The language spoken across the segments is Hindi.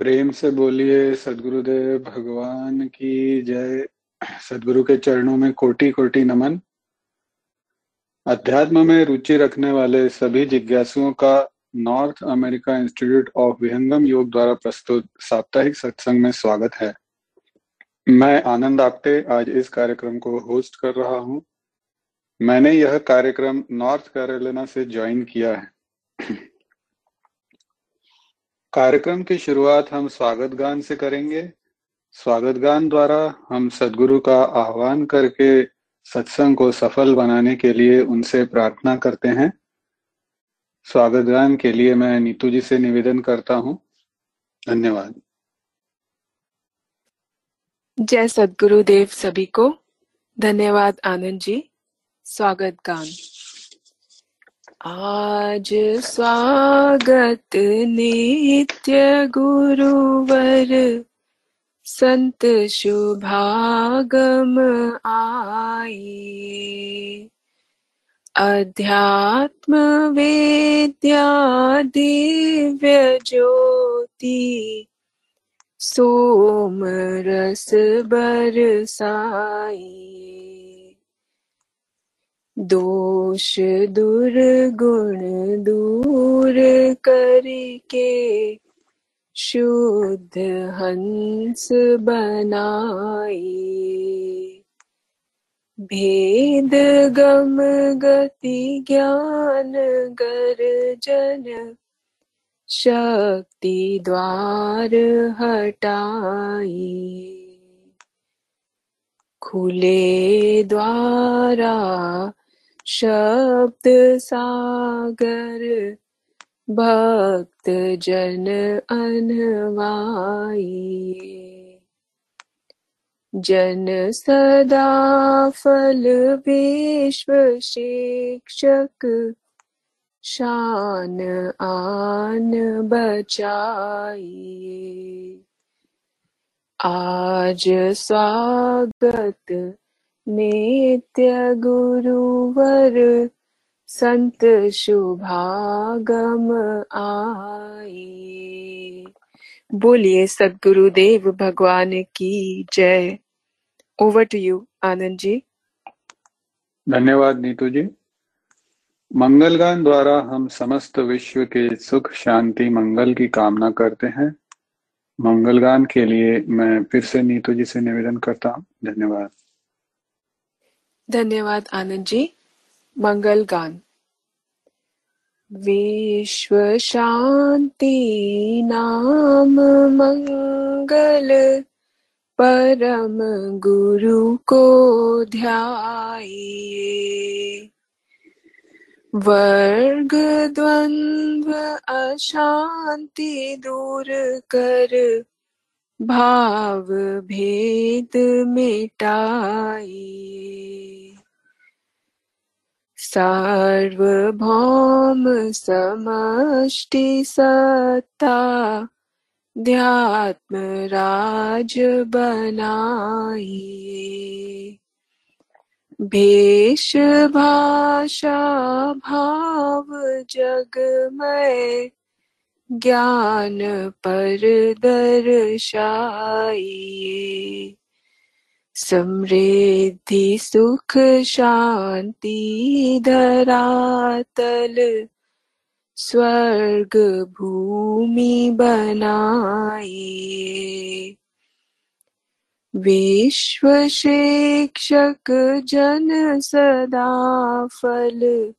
प्रेम से बोलिए, सदगुरुदेव भगवान की जय। सदगुरु के चरणों में कोटि कोटि नमन। अध्यात्म में रुचि रखने वाले सभी जिज्ञासुओं का North America Institute of Vihangam Yoga द्वारा प्रस्तुत साप्ताहिक सत्संग में स्वागत है। मैं आनंद आपटे आज इस कार्यक्रम को होस्ट कर रहा हूँ। मैंने यह कार्यक्रम नॉर्थ कैरोलिना से ज्वाइन किया है। कार्यक्रम की शुरुआत हम स्वागत गान से करेंगे। स्वागत गान द्वारा हम सदगुरु का आह्वान करके सत्संग को सफल बनाने के लिए उनसे प्रार्थना करते हैं। स्वागत गान के लिए मैं नीतू जी से निवेदन करता हूँ। धन्यवाद। जय सदगुरु देव सभी को। धन्यवाद आनंद जी। स्वागत गान। आज स्वागत नित्य गुरुवर। संत शुभागम आए अध्यात्म वेद्या दिव्य ज्योति। सोम रस बरसाई दोष, दुर्गुण दूर करके शुद्ध हंस बनाए। भेद गम गति ज्ञान गर्जन शक्ति द्वार हटाई खुले द्वारा शब्द सागर, भक्त जन अनवाई। जन सदा फल विश्व शिक्षक, शान आन बचाई। आज स्वागत नित्य गुरुवर संत शुभागम आए। बोलिए, सदगुरुदेव भगवान की जय। Over to you Anand ji. धन्यवाद नीतू जी। मंगल गान द्वारा हम समस्त विश्व के सुख, शांति, मंगल की कामना करते हैं। मंगल गान के लिए मैं फिर से नीतू जी से निवेदन करता हूँ। धन्यवाद। धन्यवाद, आनंद जी। मंगल गान। विश्व शांति नाम मंगल, परम गुरु को ध्याये वर्ग द्वंद्व अशांति दूर कर, भाव भेद मिटाई सार्वभौम समष्टि सत्ता ध्यात्म राज बनाई भेष भाषा भाव जगमय ज्ञान पर दर्शाइए। समृद्धि सुख शांति धरातल। स्वर्ग भूमि बनाइए। विश्व शिक्षक जन सदा फल।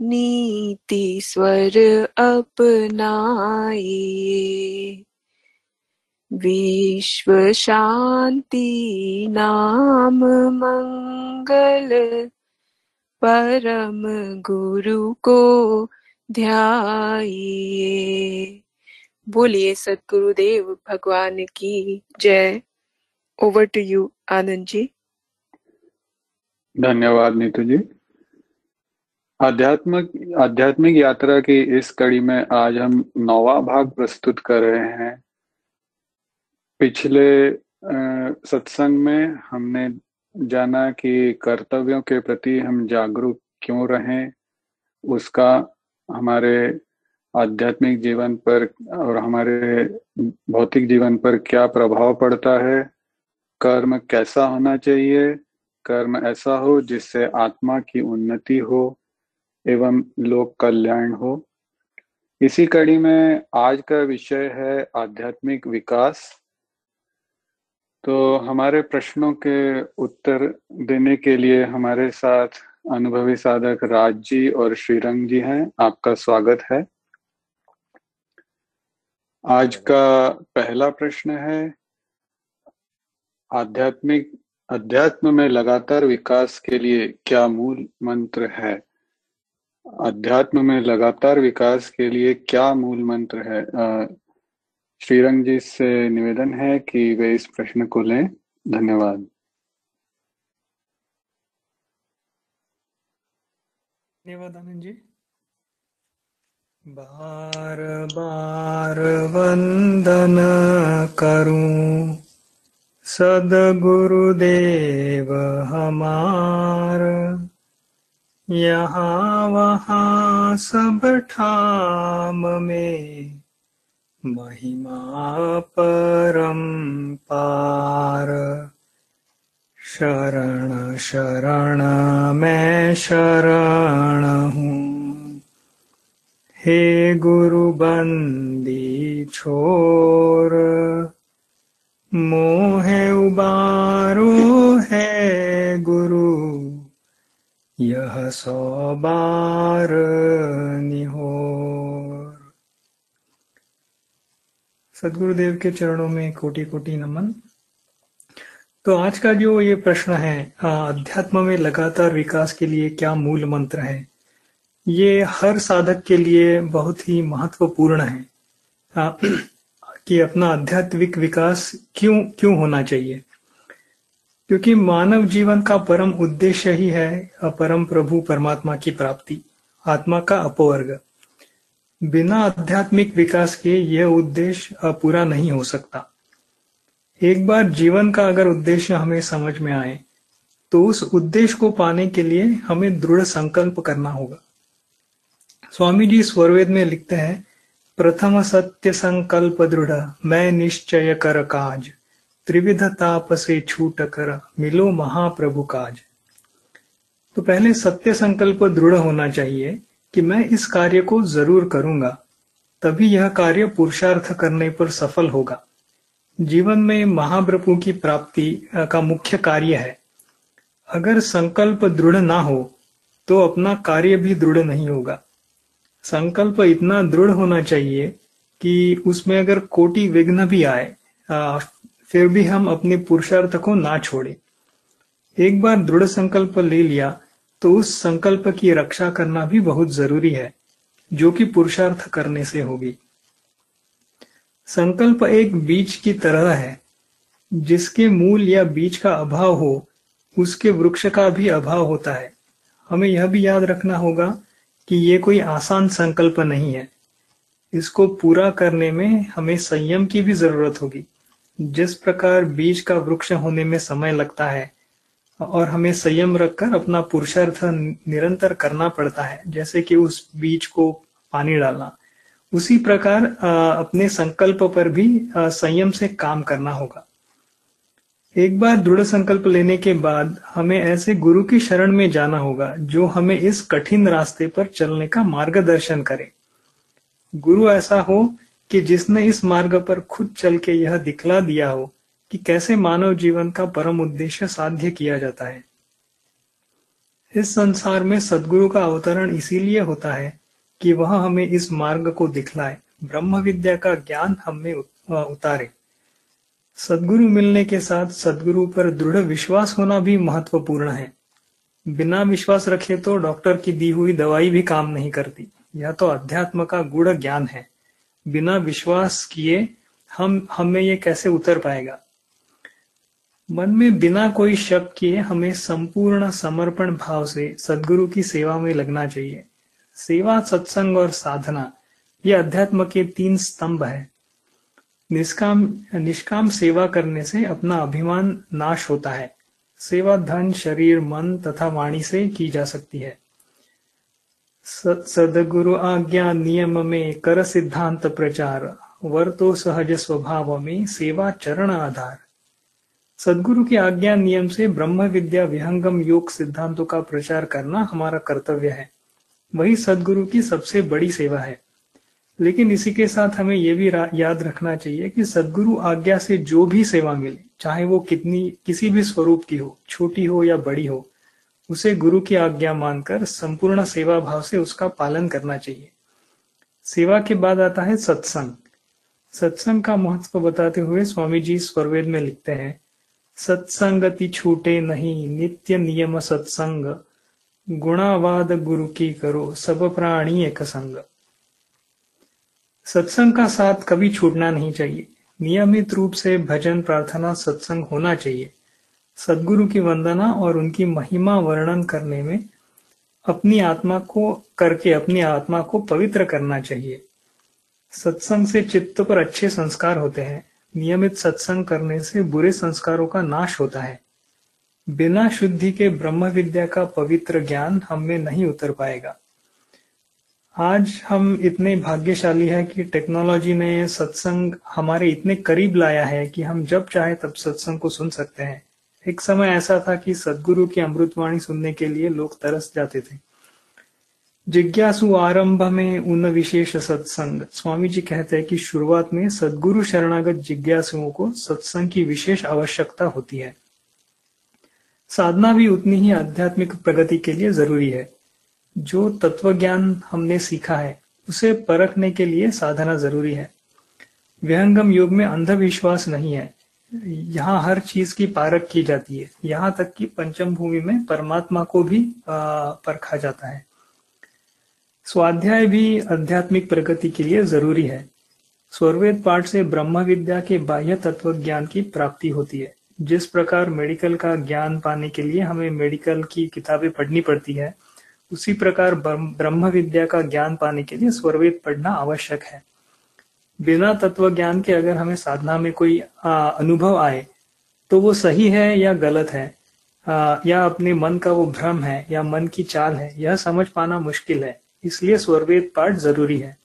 नीति स्वर अपनाइए। विश्व शांति नाम मंगल। परम गुरु को ध्याइए बोलिए सतगुरुदेव भगवान की जय। Over to you Anand ji. धन्यवाद नीतू जी। आध्यात्मिक आध्यात्मिक यात्रा की इस कड़ी में आज हम नौवा भाग प्रस्तुत कर रहे हैं। पिछले सत्संग में हमने जाना कि कर्तव्यों के प्रति हम जागरूक क्यों रहें, उसका हमारे आध्यात्मिक जीवन पर और हमारे भौतिक जीवन पर क्या प्रभाव पड़ता है, कर्म कैसा होना चाहिए, कर्म ऐसा हो जिससे आत्मा की उन्नति हो एवं लोक कल्याण हो। इसी कड़ी में आज का विषय है आध्यात्मिक विकास। तो हमारे प्रश्नों के उत्तर देने के लिए हमारे साथ अनुभवी साधक राज जी और श्रीरंग जी हैं। आपका स्वागत है। आज का पहला प्रश्न है आध्यात्मिक अध्यात्म में लगातार विकास के लिए क्या मूल मंत्र है? अध्यात्म में लगातार विकास के लिए क्या मूल मंत्र है? श्रीरंग जी से निवेदन है कि वे इस प्रश्न को लें। धन्यवाद। धन्यवाद आनंद जी। बार बार वंदन करू। करूँ सदगुरुदेव हमार। यहाँ वहाँ सब ठाम में महिमा परम पार। शरण शरण, मैं शरण हूँ। हे गुरु बंदी छोर, मोहे उबारो है गुरु, यह सौ बार निहोर सदगुरुदेव के चरणों में कोटि कोटि नमन। तो आज का जो ये प्रश्न है अध्यात्म में लगातार विकास के लिए क्या मूल मंत्र है? ये हर साधक के लिए बहुत ही महत्वपूर्ण है। आ, कि अपना आध्यात्मिक विकास क्यों क्यों होना चाहिए? क्योंकि मानव जीवन का परम उद्देश्य ही है परम प्रभु परमात्मा की प्राप्ति आत्मा का अपवर्ग। बिना आध्यात्मिक विकास के यह उद्देश्य पूरा नहीं हो सकता। एक बार जीवन का अगर उद्देश्य हमें समझ में आए तो उस उद्देश्य को पाने के लिए हमें दृढ़ संकल्प करना होगा। स्वामी जी स्वरवेद में लिखते हैं, प्रथम सत्य संकल्प दृढ़, मैं निश्चय कर काज। त्रिविध ताप से छूट कर, मिलो महाप्रभु काज। तो पहले सत्य संकल्प दृढ़ होना चाहिए कि मैं इस कार्य को ज़रूर करूँगा, तभी यह कार्य पुरुषार्थ करने पर सफल होगा। जीवन में महाप्रभु की प्राप्ति का मुख्य कार्य है। अगर संकल्प दृढ़ ना हो तो अपना कार्य भी दृढ़ नहीं होगा। संकल्प इतना दृढ़ होना चाहिए कि उसमें अगर कोटि विघ्न भी आए फिर भी हम अपने पुरुषार्थ को ना छोड़े। एक बार दृढ़ संकल्प ले लिया तो उस संकल्प की रक्षा करना भी बहुत ज़रूरी है, जो कि पुरुषार्थ करने से होगी। संकल्प एक बीज की तरह है, जिसके मूल या बीज का अभाव हो, उसके वृक्ष का भी अभाव होता है। हमें यह भी याद रखना होगा कि ये कोई आसान संकल्प नहीं है। इसको पूरा करने में हमें संयम की भी ज़रूरत होगी। जिस प्रकार बीज का वृक्ष होने में समय लगता है और हमें संयम रखकर अपना पुरुषार्थ निरंतर करना पड़ता है, जैसे कि उस बीज को पानी डालना। उसी प्रकार अपने संकल्प पर भी संयम से काम करना होगा। एक बार दृढ़ संकल्प लेने के बाद हमें ऐसे गुरु की शरण में जाना होगा, जो हमें इस कठिन रास्ते पर चलने का मार्गदर्शन करे। गुरु ऐसा हो कि जिसने इस मार्ग पर खुद चल के यह दिखला दिया हो कि कैसे मानव जीवन का परम उद्देश्य साध्य किया जाता है। इस संसार में सदगुरु का अवतरण इसीलिए होता है कि वह हमें इस मार्ग को दिखलाए, ब्रह्म विद्या का ज्ञान हमें उतारे। सदगुरु मिलने के साथ सदगुरु पर दृढ़ विश्वास होना भी महत्वपूर्ण है। बिना विश्वास रखे तो डॉक्टर की दी हुई दवाई भी काम नहीं करती। यह तो अध्यात्म का गुड़ ज्ञान है। बिना विश्वास किए हम, हमें ये कैसे उतर पाएगा? मन में बिना कोई शक किए हमें संपूर्ण समर्पण भाव से सदगुरु की सेवा में लगना चाहिए। सेवा, सत्संग और साधना, ये अध्यात्म के तीन स्तंभ है। निष्काम निष्काम सेवा करने से अपना अभिमान नाश होता है। सेवा धन, शरीर, मन तथा वाणी से की जा सकती है। सदगुरु आज्ञा नियम में कर सिद्धांत प्रचार, वर्तो सहज स्वभाव में सेवा चरण आधार। सदगुरु की आज्ञा नियम से ब्रह्म विद्या विहंगम योग सिद्धांतों का प्रचार करना हमारा कर्तव्य है। वही सदगुरु की सबसे बड़ी सेवा है। लेकिन इसी के साथ हमें यह भी याद रखना चाहिए कि सदगुरु आज्ञा से जो भी सेवा मिले, चाहे वो कितनी, किसी भी स्वरूप की हो, छोटी हो या बड़ी हो, उसे गुरु की आज्ञा मानकर संपूर्ण सेवा भाव से उसका पालन करना चाहिए। सेवा के बाद आता है सत्संग। सत्संग का महत्व बताते हुए स्वामी जी स्वरवेद में लिखते हैं सत्संगति छूटे नहीं, नित्य नियम सत्संग। गुणावाद गुरु की करो, सब प्राणी एक संग। सत्संग का साथ कभी छूटना नहीं चाहिए। नियमित रूप से भजन, प्रार्थना, सत्संग होना चाहिए। सदगुरु की वंदना और उनकी महिमा वर्णन करने में अपनी आत्मा को, करके अपनी आत्मा को पवित्र करना चाहिए। सत्संग से चित्त पर अच्छे संस्कार होते हैं। नियमित सत्संग करने से बुरे संस्कारों का नाश होता है। बिना शुद्धि के ब्रह्म विद्या का पवित्र ज्ञान हम में नहीं उतर पाएगा। आज हम इतने भाग्यशाली है कि टेक्नोलॉजी ने सत्संग हमारे इतने करीब लाया है कि हम जब चाहे तब सत्संग को सुन सकते हैं। एक समय ऐसा था कि सदगुरु की अमृतवाणी सुनने के लिए लोग तरस जाते थे। जिज्ञासु आरंभ में उन विशेष सत्संग। स्वामी जी कहते हैं कि शुरुआत में सदगुरु शरणागत जिज्ञासुओं को सत्संग की विशेष आवश्यकता होती है। साधना भी उतनी ही आध्यात्मिक प्रगति के लिए ज़रूरी है। जो तत्व ज्ञान हमने सीखा है, उसे परखने के लिए साधना ज़रूरी है। विहंगम योग में अंधविश्वास नहीं है। यहाँ हर चीज़ की पारख की जाती है। यहाँ तक कि पंचम भूमि में परमात्मा को भी परखा जाता है। स्वाध्याय भी आध्यात्मिक प्रगति के लिए ज़रूरी है। स्वर्वेद पाठ से ब्रह्म विद्या के बाह्य तत्व ज्ञान की प्राप्ति होती है। जिस प्रकार मेडिकल का ज्ञान पाने के लिए हमें मेडिकल की किताबें पढ़नी पड़ती है उसी प्रकार ब्रह्म विद्या का ज्ञान पाने के लिए स्वरवेद पढ़ना आवश्यक है। बिना तत्व ज्ञान के अगर हमें साधना में कोई आ, अनुभव आए तो वो सही है या गलत है? आ, या अपने मन का वो भ्रम है या मन की चाल है यह समझ पाना मुश्किल है। इसलिए स्वरवेद पाठ ज़रूरी है।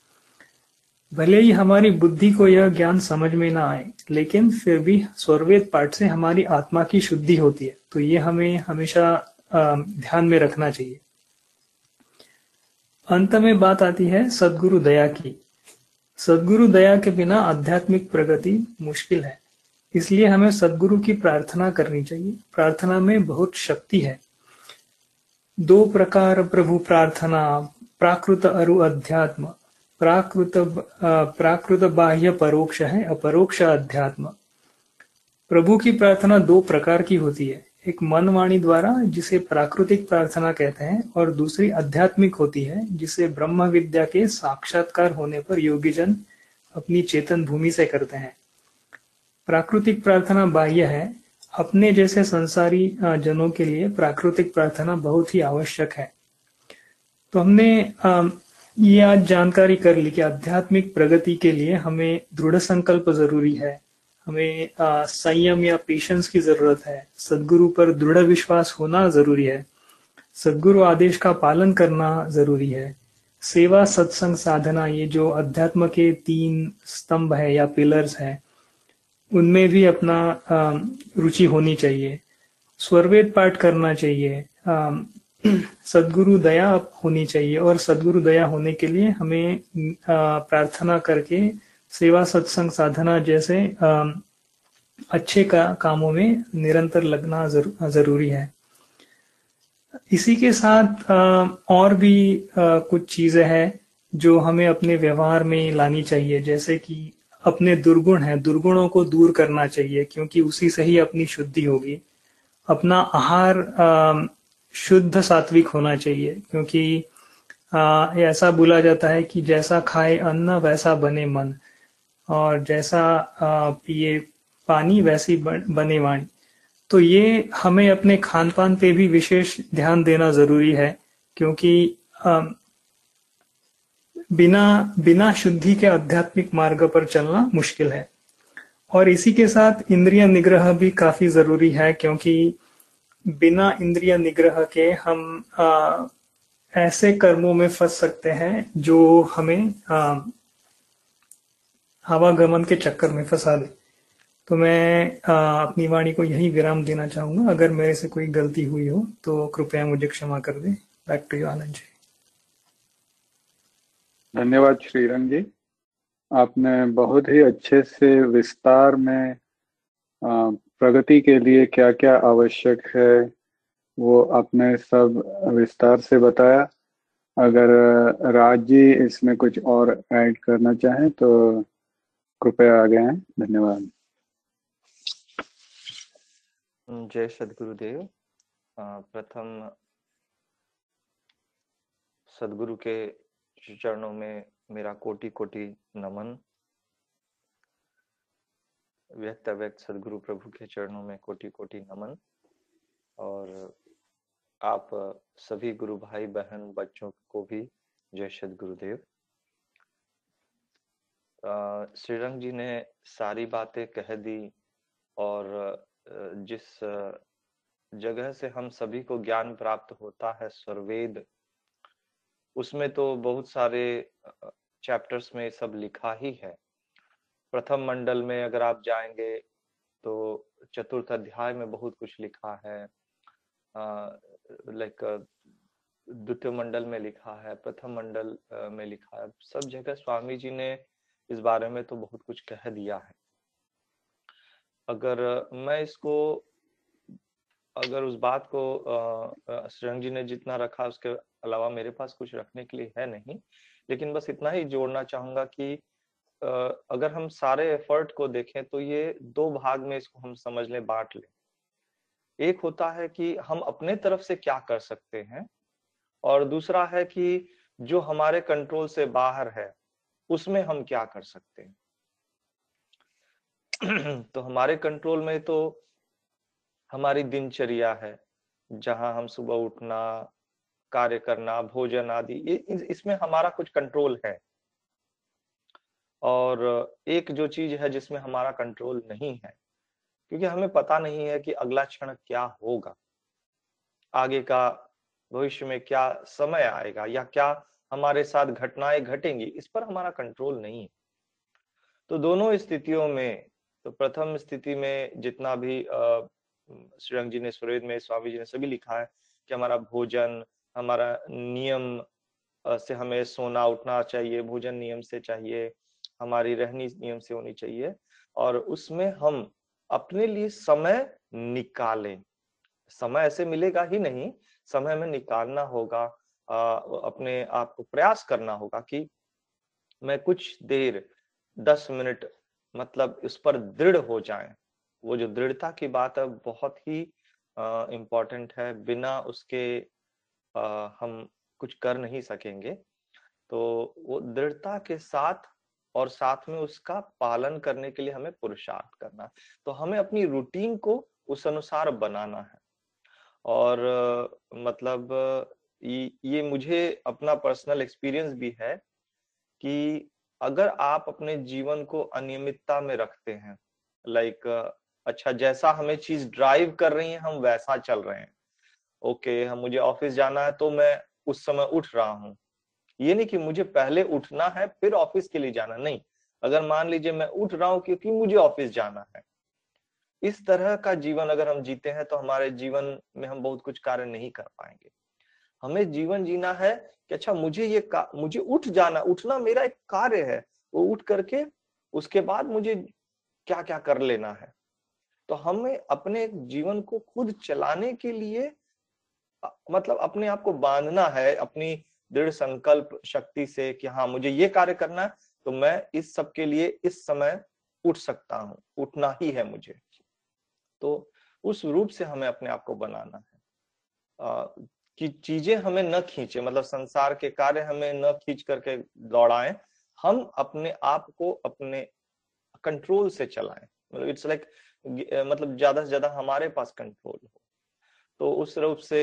भले ही हमारी बुद्धि को यह ज्ञान समझ में ना आए, लेकिन फिर भी स्वरवेद पाठ से हमारी आत्मा की शुद्धि होती है तो ये हमें हमेशा ध्यान में रखना चाहिए। अंत में बात आती है सदगुरु दया की। सदगुरु दया के बिना आध्यात्मिक प्रगति मुश्किल है, इसलिए हमें सदगुरु की प्रार्थना करनी चाहिए। प्रार्थना में बहुत शक्ति है। दो प्रकार प्रभु प्रार्थना प्राकृत अरु अध्यात्म। प्राकृत प्राकृत बाह्य परोक्ष है, अपरोक्ष अध्यात्म। प्रभु की प्रार्थना दो प्रकार की होती है। एक मन वाणी द्वारा, जिसे प्राकृतिक प्रार्थना कहते हैं, और दूसरी आध्यात्मिक होती है, जिसे ब्रह्म विद्या के साक्षात्कार होने पर योगी जन अपनी चेतन भूमि से करते हैं। प्राकृतिक प्रार्थना बाह्य है। अपने जैसे संसारी जनों के लिए प्राकृतिक प्रार्थना बहुत ही आवश्यक है। तो हमने ये आज जानकारी कर ली कि आध्यात्मिक प्रगति के लिए हमें दृढ़ संकल्प ज़रूरी है। हमें संयम या पेशेंस की ज़रूरत है। सदगुरु पर दृढ़ विश्वास होना ज़रूरी है। सदगुरु आदेश का पालन करना ज़रूरी है। सेवा, सत्संग, साधना, ये जो अध्यात्म के तीन स्तंभ है या पिलर्स है, उनमें भी अपना रुचि होनी चाहिए। स्वरवेद पाठ करना चाहिए। सदगुरु दया होनी चाहिए और सदगुरु दया होने के लिए हमें प्रार्थना करके सेवा सत्संग साधना जैसे अच्छे का, कामों में निरंतर लगना ज़रूरी है। इसी के साथ और भी कुछ चीज़ें हैं जो हमें अपने व्यवहार में लानी चाहिए। जैसे कि अपने दुर्गुण है, दुर्गुणों को दूर करना चाहिए, क्योंकि उसी से ही अपनी शुद्धि होगी। अपना आहार शुद्ध सात्विक होना चाहिए, क्योंकि ऐसा बोला जाता है कि जैसा खाए अन्न, वैसा बने मन। और जैसा पिए पानी, वैसी बने वाणी। तो ये हमें अपने खान पान पे भी विशेष ध्यान देना ज़रूरी है, क्योंकि बिना बिना शुद्धि के आध्यात्मिक मार्ग पर चलना मुश्किल है। और इसी के साथ इंद्रिय निग्रह भी काफ़ी ज़रूरी है, क्योंकि बिना इंद्रिय निग्रह के हम आ, ऐसे कर्मों में फंस सकते हैं जो हमें आवागमन के चक्कर में फंसा दे। तो मैं आ, अपनी वाणी को यही विराम देना चाहूँगा। अगर मेरे से कोई गलती हुई हो तो कृपया मुझे क्षमा कर दे। Back to you Anand ji. धन्यवाद श्रीरंग जी। आपने बहुत ही अच्छे से विस्तार में प्रगति के लिए क्या क्या आवश्यक है, वो आपने सब विस्तार से बताया। अगर राज जी इसमें कुछ और ऐड करना चाहें तो कृपया आगे हैं धन्यवाद। जय सदगुरुदेव। प्रथम सदगुरु के चरणों में मेरा कोटि कोटि नमन। व्यक्त अव्यक्त सदगुरु प्रभु के चरणों में कोटि कोटि नमन। और आप सभी गुरु भाई बहन बच्चों को भी जय सद गुरुदेव श्रीरंग जी ने सारी बातें कह दी और जिस जगह से हम सभी को ज्ञान प्राप्त होता है सर्वेद, उसमें तो बहुत सारे चैप्टर्स में सब लिखा ही है। प्रथम मंडल में अगर आप जाएँगे तो चतुर्थ अध्याय में बहुत कुछ लिखा है। लाइक द्वितीय मंडल में लिखा है, प्रथम मंडल में लिखा है। सब जगह स्वामी जी ने इस बारे में तो बहुत कुछ कह दिया है। अगर मैं इसको, अगर उस बात को श्रृंग जी ने जितना रखा, उसके अलावा मेरे पास कुछ रखने के लिए है नहीं, लेकिन बस इतना ही जोड़ना चाहूँगा कि अगर हम सारे एफर्ट को देखें तो ये दो भाग में इसको हम समझ लें बांट लें। एक होता है कि हम अपने तरफ़ से क्या कर सकते हैं, और दूसरा है कि जो हमारे कंट्रोल से बाहर है, उसमें हम क्या कर सकते हैं। तो हमारे कंट्रोल में तो हमारी दिनचर्या है, जहाँ हम सुबह उठना, कार्य करना, भोजन आदि इसमें हमारा कुछ कंट्रोल है। और एक जो चीज़ है जिसमें हमारा कंट्रोल नहीं है, क्योंकि हमें पता नहीं है कि अगला क्षण क्या होगा, आगे का भविष्य में क्या समय आएगा या क्या हमारे साथ घटनाएँ घटेंगी, इस पर हमारा कंट्रोल नहीं है। तो दोनों स्थितियों में तो प्रथम स्थिति में जितना भी श्रीरंग जी ने सुरेद में, स्वामी जी ने सभी लिखा है कि हमारा भोजन, हमारा नियम से हमें सोना उठना चाहिए, भोजन नियम से चाहिए हमारी रहनी नियम से होनी चाहिए और उसमें हम अपने लिए समय निकालें। समय ऐसे मिलेगा ही नहीं समय में निकालना होगा अपने आप को प्रयास करना होगा कि मैं कुछ देर दस मिनट मतलब इस पर दृढ़ हो जाए। वो जो दृढ़ता की बात है बहुत ही इम्पोर्टेंट है। बिना उसके आ, हम कुछ कर नहीं सकेंगे। तो वो दृढ़ता के साथ और साथ में उसका पालन करने के लिए हमें पुरुषार्थ करना तो हमें अपनी रूटीन को उस अनुसार बनाना है। और मतलब ये मुझे अपना पर्सनल एक्सपीरियंस भी है कि अगर आप अपने जीवन को अनियमितता में रखते हैं, लाइक अच्छा जैसा हमें चीज़ ड्राइव कर रही है, हम वैसा चल रहे हैं। ओके, हम, मुझे ऑफ़िस जाना है तो मैं उस समय उठ रहा हूँ। ये नहीं कि मुझे पहले उठना है, फिर ऑफ़िस के लिए जाना। नहीं, अगर मान लीजिए मैं उठ रहा हूँ क्योंकि मुझे ऑफ़िस जाना है। इस तरह का जीवन अगर हम जीते हैं तो हमारे जीवन में हम बहुत कुछ कार्य नहीं कर पाएँगे। हमें जीवन जीना है कि अच्छा मुझे ये मुझे उठ जाना, उठना मेरा एक कार्य है। वो उठ करके, उसके बाद मुझे क्या क्या कर लेना है। तो हमें अपने जीवन को खुद चलाने के लिए मतलब अपने आप को बांधना है, अपनी दृढ़ संकल्प शक्ति से कि हाँ मुझे ये कार्य करना है तो मैं इस सब के लिए इस समय उठ सकता हूँ उठना ही है मुझे। तो उस रूप से हमें अपने आप को बनाना है। आ, कि चीज़ें हमें न खींचे मतलब संसार के कार्य हमें न खींच करके दौड़ाएँ हम अपने आप को अपने कंट्रोल से चलाएँ। मतलब इट्स लाइक मतलब ज़्यादा से ज़्यादा हमारे पास कंट्रोल हो। तो उस रूप से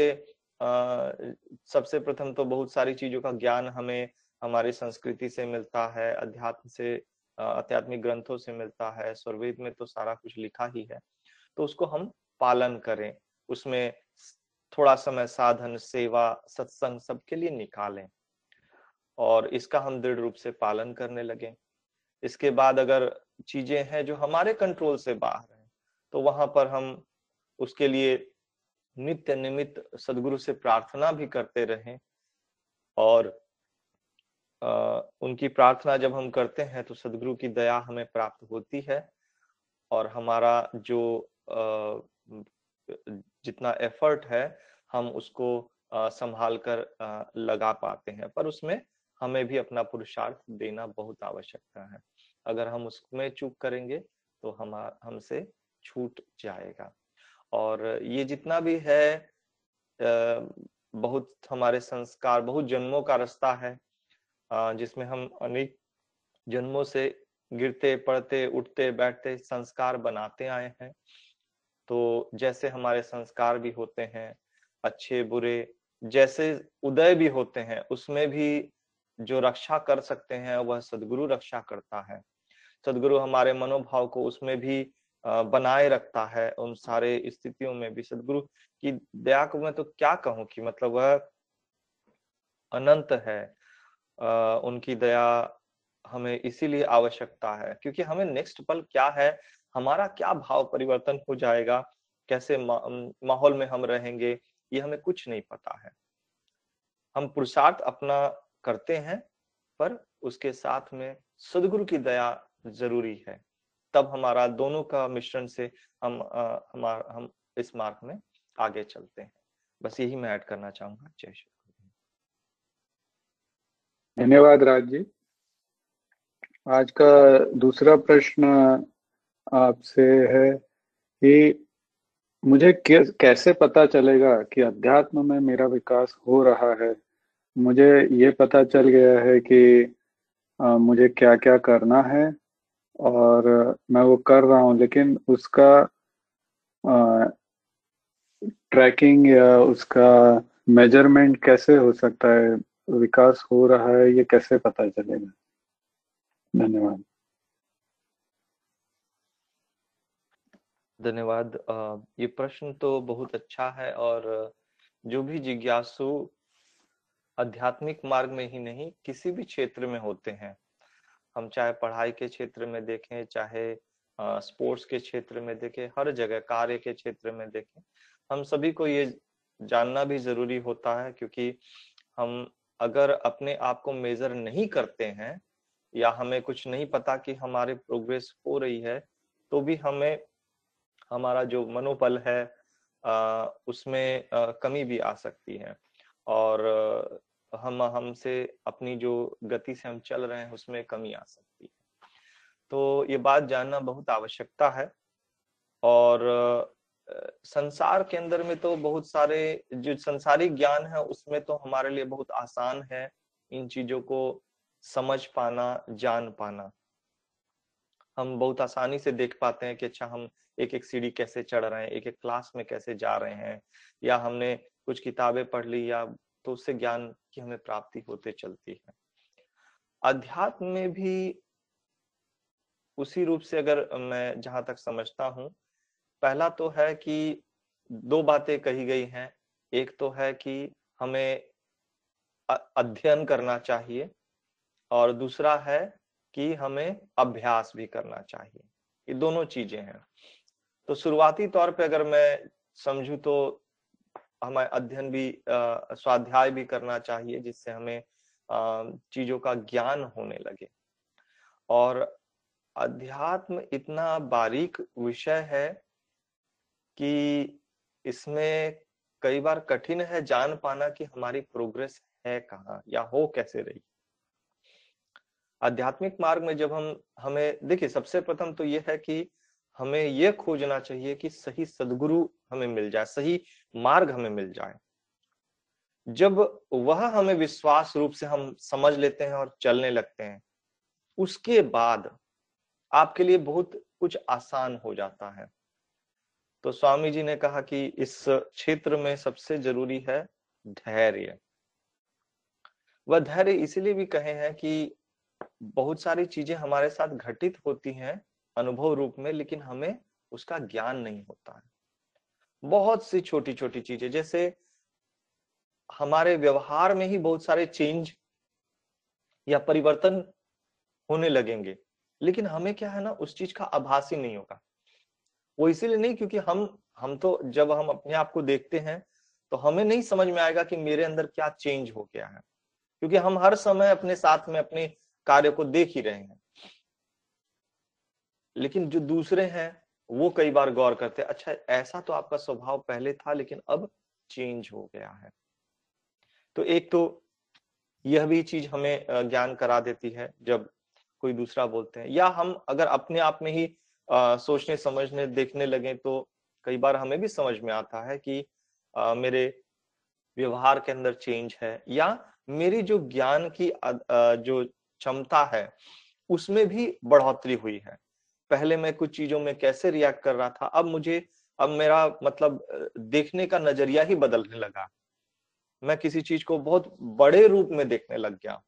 सबसे प्रथम तो बहुत सारी चीज़ों का ज्ञान हमें हमारी संस्कृति से मिलता है, अध्यात्म से आध्यात्मिक ग्रंथों से मिलता है, स्वर्वेद में तो सारा कुछ लिखा ही है। तो उसको हम पालन करें, उसमें थोड़ा समय साधन, सेवा, सत्संग सबके लिए निकालें और इसका हम दृढ़ रूप से पालन करने लगे। इसके बाद अगर चीज़ें हैं जो हमारे कंट्रोल से बाहर हैं तो वहाँ पर हम उसके लिए नित्य निमित्त सदगुरु से प्रार्थना भी करते रहें और आ, उनकी प्रार्थना जब हम करते हैं तो सदगुरु की दया हमें प्राप्त होती है और हमारा जो आ, जितना एफर्ट है हम उसको संभाल कर लगा पाते हैं। पर उसमें हमें भी अपना पुरुषार्थ देना बहुत आवश्यकता है। अगर हम उसमें चूक करेंगे तो हम हमसे छूट जाएगा। और ये जितना भी है बहुत हमारे संस्कार, बहुत जन्मों का रास्ता है जिसमें हम अनेक जन्मों से गिरते पड़ते उठते, बैठते संस्कार बनाते आए हैं। तो जैसे हमारे संस्कार भी होते हैं, अच्छे, बुरे, जैसे उदय भी होते हैं, उसमें भी जो रक्षा कर सकते हैं, वह सदगुरु रक्षा करता है। सदगुरु हमारे मनोभाव को उसमें भी बनाए रखता है उन सारे स्थितियों में भी। सदगुरु की दया को मैं तो क्या कहूँ कि मतलब वह अनंत है। उनकी दया हमें इसीलिए आवश्यकता है क्योंकि हमें नेक्स्ट पल क्या है? हमारा क्या भाव परिवर्तन हो जाएगा? कैसे माहौल में हम रहेंगे? ये हमें कुछ नहीं पता है। हम पुरुषार्थ अपना करते हैं पर उसके साथ में सदगुरु की दया ज़रूरी है। तब हमारा दोनों का मिश्रण से हम हमारा हम इस मार्ग में आगे चलते हैं। बस यही मैं ऐड करना चाहूँगा। जय श्री धन्यवाद राज जी। आज का दूसरा प्रश्न आपसे है कि मुझे कैसे पता चलेगा कि अध्यात्म में मेरा विकास हो रहा है? मुझे ये पता चल गया है कि आ, मुझे क्या क्या करना है? और मैं वो कर रहा हूँ, लेकिन उसका ट्रैकिंग या उसका मेज़रमेंट कैसे हो सकता है? विकास हो रहा है, ये कैसे पता चलेगा? धन्यवाद। धन्यवाद। ये प्रश्न तो बहुत अच्छा है और जो भी जिज्ञासु आध्यात्मिक मार्ग में ही नहीं, किसी भी क्षेत्र में होते हैं हम चाहे पढ़ाई के क्षेत्र में देखें चाहे स्पोर्ट्स के क्षेत्र में देखें हर जगह कार्य के क्षेत्र में देखें हम सभी को ये जानना भी ज़रूरी होता है क्योंकि हम अगर अपने आप को मेजर नहीं करते हैं या हमें कुछ नहीं पता कि हमारे प्रोग्रेस हो रही है तो भी हमें हमारा जो मनोबल है आ, उसमें आ, कमी भी आ सकती है। और हम, हमसे अपनी जो गति से हम चल रहे हैं, उसमें कमी आ सकती है। तो ये बात जानना बहुत आवश्यकता है और संसार के अंदर में तो बहुत सारे जो संसारिक ज्ञान है, उसमें तो हमारे लिए बहुत आसान है इन चीज़ों को समझ पाना, जान पाना। हम बहुत आसानी से देख पाते हैं कि अच्छा हम एक एक सीढ़ी कैसे चढ़ रहे हैं एक एक क्लास में कैसे जा रहे हैं, या हमने कुछ किताबें पढ़ ली, या तो उससे ज्ञान की हमें प्राप्ति होते चलती है। अध्यात्म में भी उसी रूप से अगर मैं जहाँ तक समझता हूँ, पहला तो है कि दो बातें कही गई हैं। एक तो है कि हमें अध्ययन करना चाहिए और दूसरा है कि हमें अभ्यास भी करना चाहिए। ये दोनों चीज़ें हैं। तो शुरुआती तौर पे अगर मैं समझू तो हमें अध्ययन भी स्वाध्याय भी करना चाहिए जिससे हमें चीज़ों का ज्ञान होने लगे। और अध्यात्म इतना बारीक विषय है कि इसमें कई बार कठिन है जान पाना कि हमारी प्रोग्रेस है कहाँ या हो कैसे रही। आध्यात्मिक मार्ग में जब हम, हमें, देखिए सबसे प्रथम तो ये है कि हमें यह खोजना चाहिए कि सही सदगुरु हमें मिल जाए, सही मार्ग हमें मिल जाए। जब वह हमें विश्वास रूप से हम समझ लेते हैं और चलने लगते हैं, उसके बाद आपके लिए बहुत कुछ आसान हो जाता है। तो स्वामी जी ने कहा कि इस क्षेत्र में सबसे ज़रूरी है धैर्य। वह धैर्य इसीलिए भी कहे हैं कि बहुत सारी चीज़ें हमारे साथ घटित होती हैं अनुभव रूप में, लेकिन हमें उसका ज्ञान नहीं होता है। बहुत सी छोटी छोटी चीज़ें, जैसे हमारे व्यवहार में ही बहुत सारे चेंज या परिवर्तन होने लगेंगे। लेकिन हमें क्या है ना, उस चीज़ का आभास ही नहीं होगा। वो इसीलिए नहीं, क्योंकि हम हम तो जब हम अपने आप को देखते हैं तो हमें नहीं समझ में आएगा कि मेरे अंदर क्या चेंज हो गया है। क्योंकि हम हर समय अपने साथ में अपने कार्य को देख ही रहे हैं। लेकिन जो दूसरे हैं वो कई बार गौर करते हैं अच्छा ऐसा तो आपका स्वभाव पहले था लेकिन अब चेंज हो गया है। तो एक तो यह भी चीज़ हमें ज्ञान करा देती है जब कोई दूसरा बोलते हैं। या हम अगर अपने आप में ही आ, सोचने समझने देखने लगे तो कई बार हमें भी समझ में आता है कि आ, मेरे व्यवहार के अंदर चेंज है या मेरी जो ज्ञान की आ, जो क्षमता है उसमें भी बढ़ोतरी हुई है। पहले मैं कुछ चीज़ों में कैसे रिएक्ट कर रहा था अब मुझे अब मेरा मतलब देखने का नज़रिया ही बदलने लगा। मैं किसी चीज़ को बहुत बड़े रूप में देखने लग गया।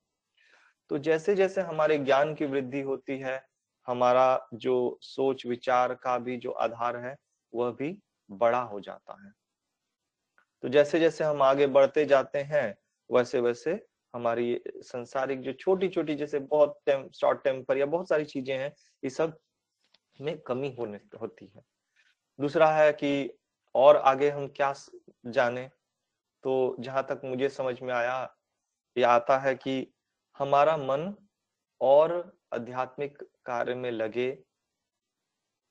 तो जैसे जैसे हमारे ज्ञान की वृद्धि होती है हमारा जो सोच विचार का भी जो आधार है वह भी बड़ा हो जाता है। तो जैसे जैसे हम आगे बढ़ते जाते हैं वैसे वैसे हमारी संसारिक जो छोटी छोटी जैसे बहुत टेम, शॉर्ट टेम्पर या बहुत सारी चीज़ें हैं ये सब में कमी होने होती है। दूसरा है कि और आगे हम क्या जाने? तो जहाँ तक मुझे समझ में आया, ये आता है कि हमारा मन और आध्यात्मिक कार्य में लगे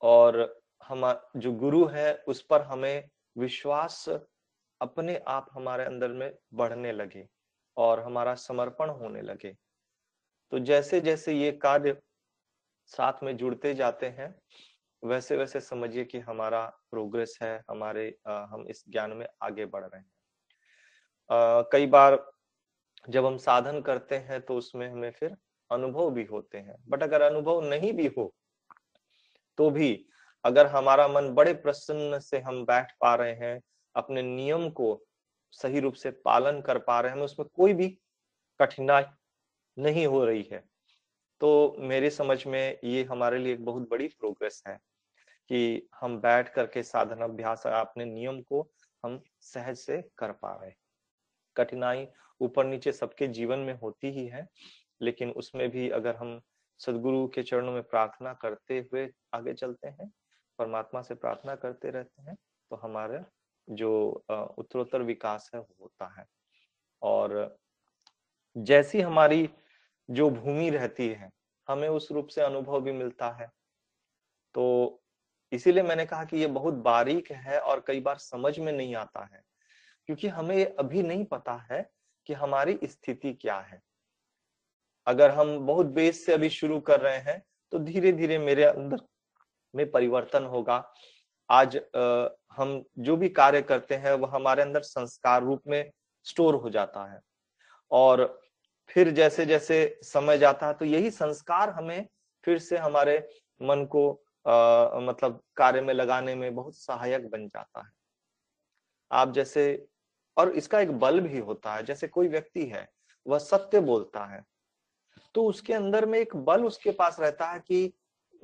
और हम, जो गुरु है, उस पर हमें विश्वास अपने आप हमारे अंदर में बढ़ने लगे और हमारा समर्पण होने लगे। तो जैसे जैसे ये कार्य साथ में जुड़ते जाते हैं वैसे वैसे समझिए कि हमारा प्रोग्रेस है हमारे आ, हम इस ज्ञान में आगे बढ़ रहे हैं। आ, कई बार जब हम साधन करते हैं तो उसमें हमें फिर अनुभव भी होते हैं बट अगर अनुभव नहीं भी हो तो भी अगर हमारा मन बड़े प्रसन्न से हम बैठ पा रहे हैं अपने नियम को सही रूप से पालन कर पा रहे हैं उसमें कोई भी कठिनाई नहीं हो रही है। तो मेरी समझ में ये हमारे लिए एक बहुत बड़ी प्रोग्रेस है कि हम बैठ करके साधना अभ्यास अपने नियम को हम सहज से कर पा रहे कठिनाई ऊपर नीचे सबके जीवन में होती ही है, लेकिन उसमें भी अगर हम सदगुरु के चरणों में प्रार्थना करते हुए आगे चलते हैं, परमात्मा से प्रार्थना करते रहते हैं तो हमारा जो उत्तरोत्तर विकास है वो होता है। और जैसी हमारी जो भूमि रहती है हमें उस रूप से अनुभव भी मिलता है। तो इसीलिए मैंने कहा कि ये बहुत बारीक है और कई बार समझ में नहीं आता है क्योंकि हमें अभी नहीं पता है कि हमारी स्थिति क्या है। अगर हम बहुत बेस से अभी शुरू कर रहे हैं तो धीरे धीरे मेरे अंदर में परिवर्तन होगा। आज आ, हम जो भी कार्य करते हैं वह हमारे अंदर संस्कार रूप में स्टोर हो जाता है। और फिर जैसे जैसे समय जाता है तो यही संस्कार हमें फिर से हमारे मन को आ, मतलब कार्य में लगाने में बहुत सहायक बन जाता है। आप जैसे और इसका एक बल भी होता है जैसे कोई व्यक्ति है वह सत्य बोलता है तो उसके अंदर में एक बल उसके पास रहता है कि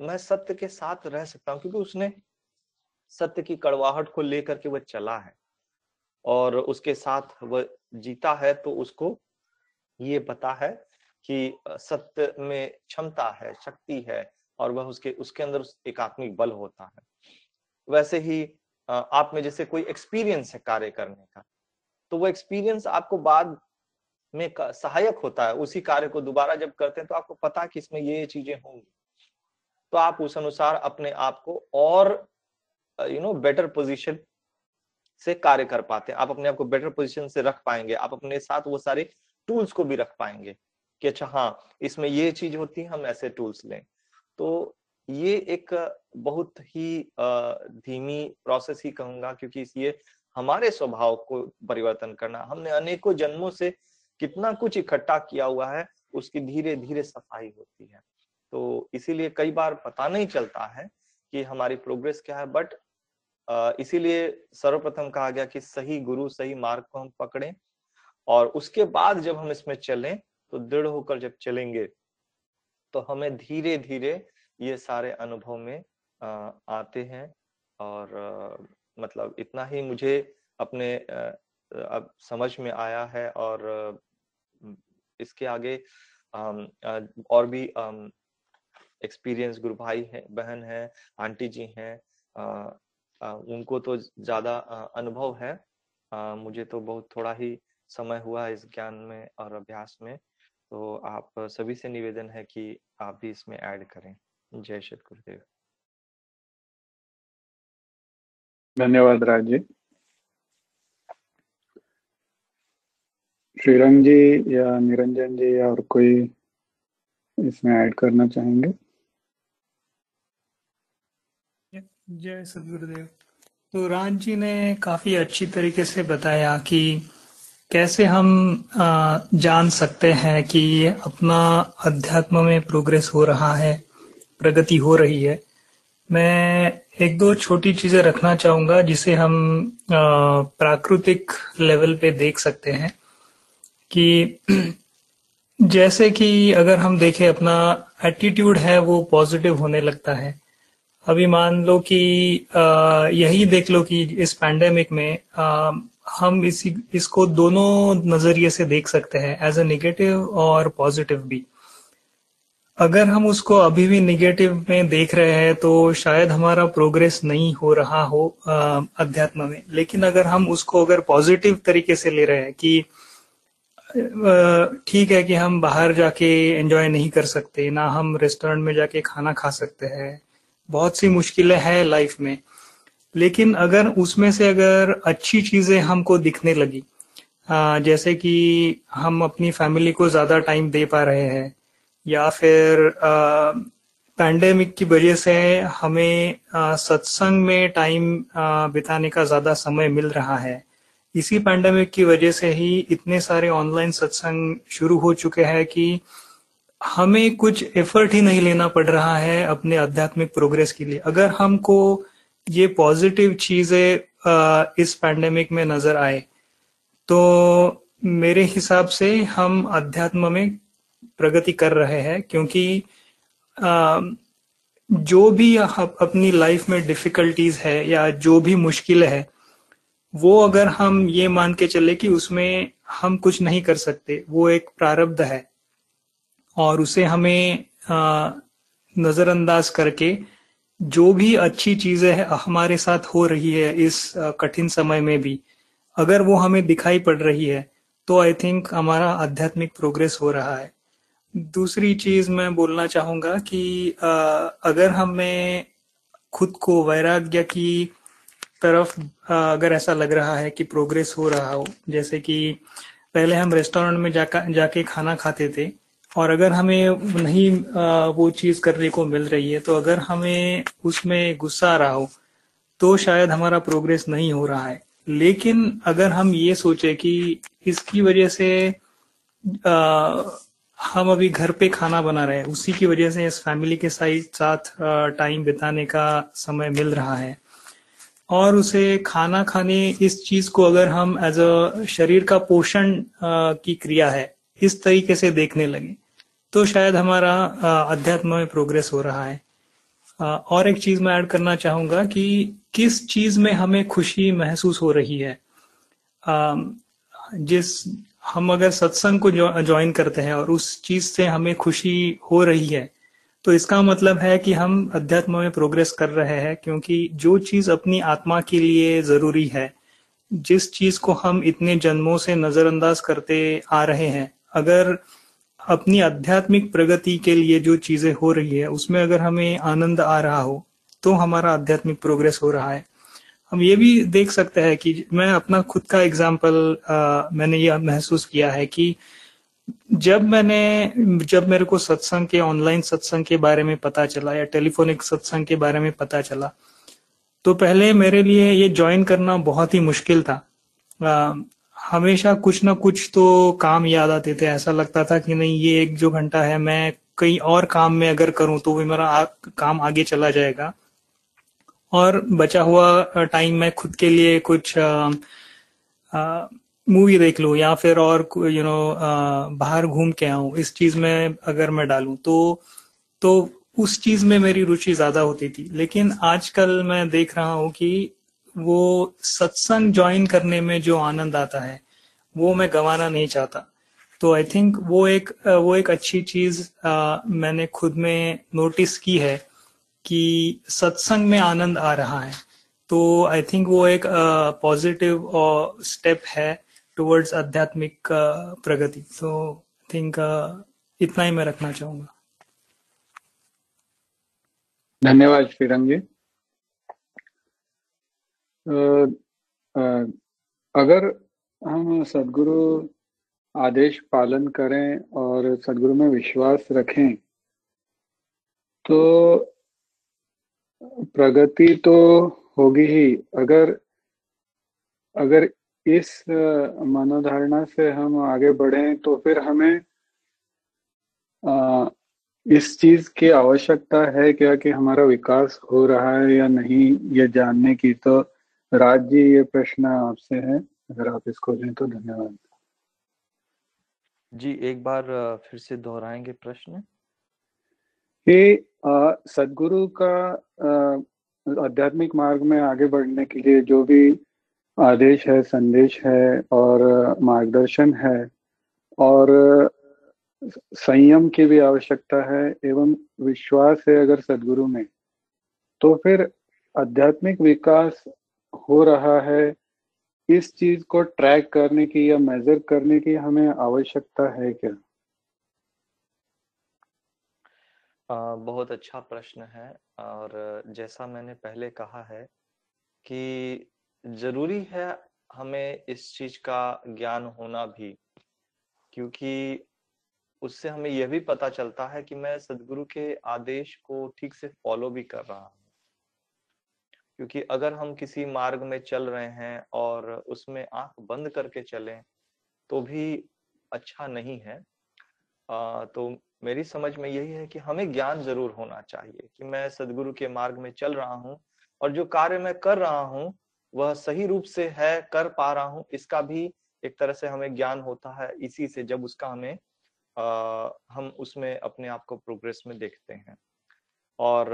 मैं सत्य के साथ रह सकता हूँ क्योंकि उसने सत्य की कड़वाहट को लेकर के वह चला है और उसके साथ वह जीता है तो उसको ये पता है कि सत्य में क्षमता है, शक्ति है और वह उसके उसके अंदर एकात्मिक बल होता है। वैसे ही आप में जैसे कोई एक्सपीरियंस है कार्य करने का तो वो एक्सपीरियंस आपको बाद में सहायक होता है। उसी कार्य को दोबारा जब करते हैं तो आपको पता कि इसमें ये चीज़ें होंगी। तो आप उस अनुसार अपने आप को और यू नो बेटर पोजीशन से कार्य कर पाते हैं। आप अपने आप को बेटर पोजीशन से रख पाएँगे। आप अपने साथ वो सारे टूल्स को भी रख पाएँगे कि अच्छा हाँ इसमें ये चीज़ होती है, हम ऐसे टूल्स लें। तो ये एक बहुत ही धीमी प्रोसेस ही कहूँगा, क्योंकि ये हमारे स्वभाव को परिवर्तन करना। हमने अनेकों जन्मों से कितना कुछ इकट्ठा किया हुआ है, उसकी धीरे धीरे सफ़ाई होती है। तो इसीलिए कई बार पता नहीं चलता है कि हमारी प्रोग्रेस क्या है बट इसीलिए सर्वप्रथम कहा गया कि सही गुरु, सही मार्ग को हम पकड़ें और उसके बाद जब हम इसमें चलें तो दृढ़ होकर जब चलेंगे तो हमें धीरे धीरे ये सारे अनुभव में आ, आते हैं। और आ, मतलब इतना ही मुझे अपने अब समझ में आया है और इसके आगे और भी एक्सपीरियंस गुरु भाई है बहन है आंटी जी हैं उनको तो ज़्यादा अनुभव है। मुझे तो बहुत थोड़ा ही समय हुआ इस ज्ञान में और अभ्यास में तो आप सभी से निवेदन है कि आप भी इसमें ऐड करें। जय श्री गुरुदेव। धन्यवाद राज जी श्रीरंग जी या निरंजन जी या और कोई इसमें ऐड करना चाहेंगे? जय सदगुरुदेव तो राज जी ने काफ़ी अच्छी तरीके से बताया कि कैसे हम जान सकते हैं कि अपना अध्यात्म में प्रोग्रेस हो रहा है, प्रगति हो रही है? मैं एक दो छोटी चीज़ें रखना चाहूँगा जिसे हम प्राकृतिक लेवल पे देख सकते हैं कि जैसे कि अगर हम देखें अपना एटीट्यूड है वो पॉजिटिव होने लगता है। अभी मान लो कि यही देख लो कि इस पैंडेमिक में हम इसी, इसको दोनों नज़रिए से देख सकते हैं एज अ निगेटिव और पॉजिटिव भी। अगर हम उसको अभी भी निगेटिव में देख रहे हैं तो शायद हमारा प्रोग्रेस नहीं हो रहा हो अध्यात्म में। लेकिन अगर हम उसको अगर पॉजिटिव तरीके से ले रहे हैं कि ठीक है कि हम बाहर जाके एंजॉय नहीं कर सकते, ना हम रेस्टोरेंट में जाके खाना खा सकते हैं, बहुत सी मुश्किलें हैं लाइफ में। लेकिन अगर उसमें से अगर अच्छी चीज़ें हमको दिखने लगी जैसे कि हम अपनी फैमिली को ज़्यादा टाइम दे पा रहे हैं, या फिर पैंडेमिक की वजह से हमें सत्संग में टाइम बिताने का ज़्यादा समय मिल रहा है, इसी पैंडेमिक की वजह से ही इतने सारे ऑनलाइन सत्संग शुरू हो चुके हैं कि हमें कुछ एफर्ट ही नहीं लेना पड़ रहा है अपने आध्यात्मिक प्रोग्रेस के लिए। अगर हमको ये पॉजिटिव चीज़ें इस पैंडेमिक में नज़र आए तो मेरे हिसाब से हम अध्यात्म में प्रगति कर रहे हैं, क्योंकि जो भी अपनी लाइफ में डिफिकल्टीज है या जो भी मुश्किल है, वो अगर हम ये मान के चले कि उसमें हम कुछ नहीं कर सकते, वो एक प्रारब्ध है, और उसे हमें नजरअंदाज करके जो भी अच्छी चीज़ें हमारे साथ हो रही है इस कठिन समय में भी, अगर वो हमें दिखाई पड़ रही है तो आई थिंक हमारा आध्यात्मिक प्रोग्रेस हो रहा है। दूसरी चीज़ मैं बोलना चाहूँगा कि अगर हमें खुद को वैराग्य की तरफ़ अगर ऐसा लग रहा है कि प्रोग्रेस हो रहा हो, जैसे कि पहले हम रेस्टोरेंट में जाकर जाके खाना खाते थे और अगर हमें नहीं वो चीज़ करने को मिल रही है तो अगर हमें उसमें गुस्सा आ रहा हो तो शायद हमारा प्रोग्रेस नहीं हो रहा है। लेकिन अगर हम ये सोचे कि इसकी वजह से आ, हम अभी घर पे खाना बना रहे हैं उसी की वजह से इस फैमिली के साथ टाइम बिताने का समय मिल रहा है और उसे खाना खाने इस चीज़ को अगर हम एज अ शरीर का पोषण की क्रिया है इस तरीके से देखने लगे तो शायद हमारा अध्यात्म में प्रोग्रेस हो रहा है। और एक चीज़ मैं ऐड करना चाहूँगा कि किस चीज़ में हमें खुशी महसूस हो रही है? जिस, हम अगर सत्संग को ज्वाइन करते हैं और उस चीज़ से हमें खुशी हो रही है तो इसका मतलब है कि हम अध्यात्म में प्रोग्रेस कर रहे हैं, क्योंकि जो चीज़ अपनी आत्मा के लिए ज़रूरी है, जिस चीज़ को हम इतने जन्मों से नजरअंदाज करते आ रहे हैं, अगर अपनी आध्यात्मिक प्रगति के लिए जो चीज़ें हो रही है, उसमें अगर हमें आनंद आ रहा हो तो हमारा आध्यात्मिक प्रोग्रेस हो रहा है। हम ये भी देख सकते हैं कि मैं अपना खुद का एग्ज़ाम्पल मैंने ये महसूस किया है कि जब मैंने, जब मेरे को सत्संग के ऑनलाइन सत्संग के बारे में पता चला या टेलीफोनिक सत्संग के बारे में पता चला तो पहले मेरे लिए ये ज्वाइन करना बहुत ही मुश्किल था। हमेशा कुछ ना कुछ तो काम याद आते थे। ऐसा लगता था कि नहीं ये एक जो घंटा है मैं कहीं और काम में अगर करूँ तो भी मेरा आ, काम आगे चला जाएगा। और बचा हुआ टाइम मैं खुद के लिए कुछ मूवी देख लू या फिर और यू नो बाहर घूम के आऊँ इस चीज़ में अगर मैं डालूं तो तो उस चीज़ में मेरी रुचि ज़्यादा होती थी। लेकिन आजकल मैं देख रहा हूँ कि वो सत्संग ज्वाइन करने में जो आनंद आता है, वो मैं गंवाना नहीं चाहता। तो आई थिंक वो एक वो एक अच्छी चीज़ मैंने खुद में नोटिस की है कि सत्संग में आनंद आ रहा है। तो आई थिंक वो एक पॉजिटिव स्टेप है टुवर्ड्स आध्यात्मिक प्रगति। तो आई थिंक इतना ही मैं रखना चाहूँगा। धन्यवाद श्रीरंग जी। अगर हम सदगुरु आदेश पालन करें और सदगुरु में विश्वास रखें तो प्रगति तो होगी ही। अगर अगर इस मनोधारणा से हम आगे बढ़े तो फिर हमें आ, इस चीज़ की आवश्यकता है क्या कि हमारा विकास हो रहा है या नहीं ये जानने की। तो राज जी ये प्रश्न आपसे है। अगर आप इसको लें तो धन्यवाद। जी एक बार फिर से दोहराएँगे प्रश्न। कि सदगुरु का आध्यात्मिक मार्ग में आगे बढ़ने के लिए जो भी आदेश है संदेश है और मार्गदर्शन है और संयम की भी आवश्यकता है एवं विश्वास है अगर सदगुरु में तो फिर आध्यात्मिक विकास हो रहा है इस चीज़ को ट्रैक करने की या मेजर करने की हमें आवश्यकता है क्या? आ, बहुत अच्छा प्रश्न है और जैसा मैंने पहले कहा है कि ज़रूरी है हमें इस चीज़ का ज्ञान होना भी क्योंकि उससे हमें यह भी पता चलता है कि मैं सदगुरु के आदेश को ठीक से फॉलो भी कर रहा हूँ। क्योंकि अगर हम किसी मार्ग में चल रहे हैं और उसमें आँख बंद करके चलें तो भी अच्छा नहीं है। आ, तो मेरी समझ में यही है कि हमें ज्ञान ज़रूर होना चाहिए कि मैं सदगुरु के मार्ग में चल रहा हूँ और जो कार्य मैं कर रहा हूँ वह सही रूप से है कर पा रहा हूँ इसका भी एक तरह से हमें ज्ञान होता है। इसी से जब उसका हमें आ, हम उसमें अपने आप को प्रोग्रेस में देखते हैं। और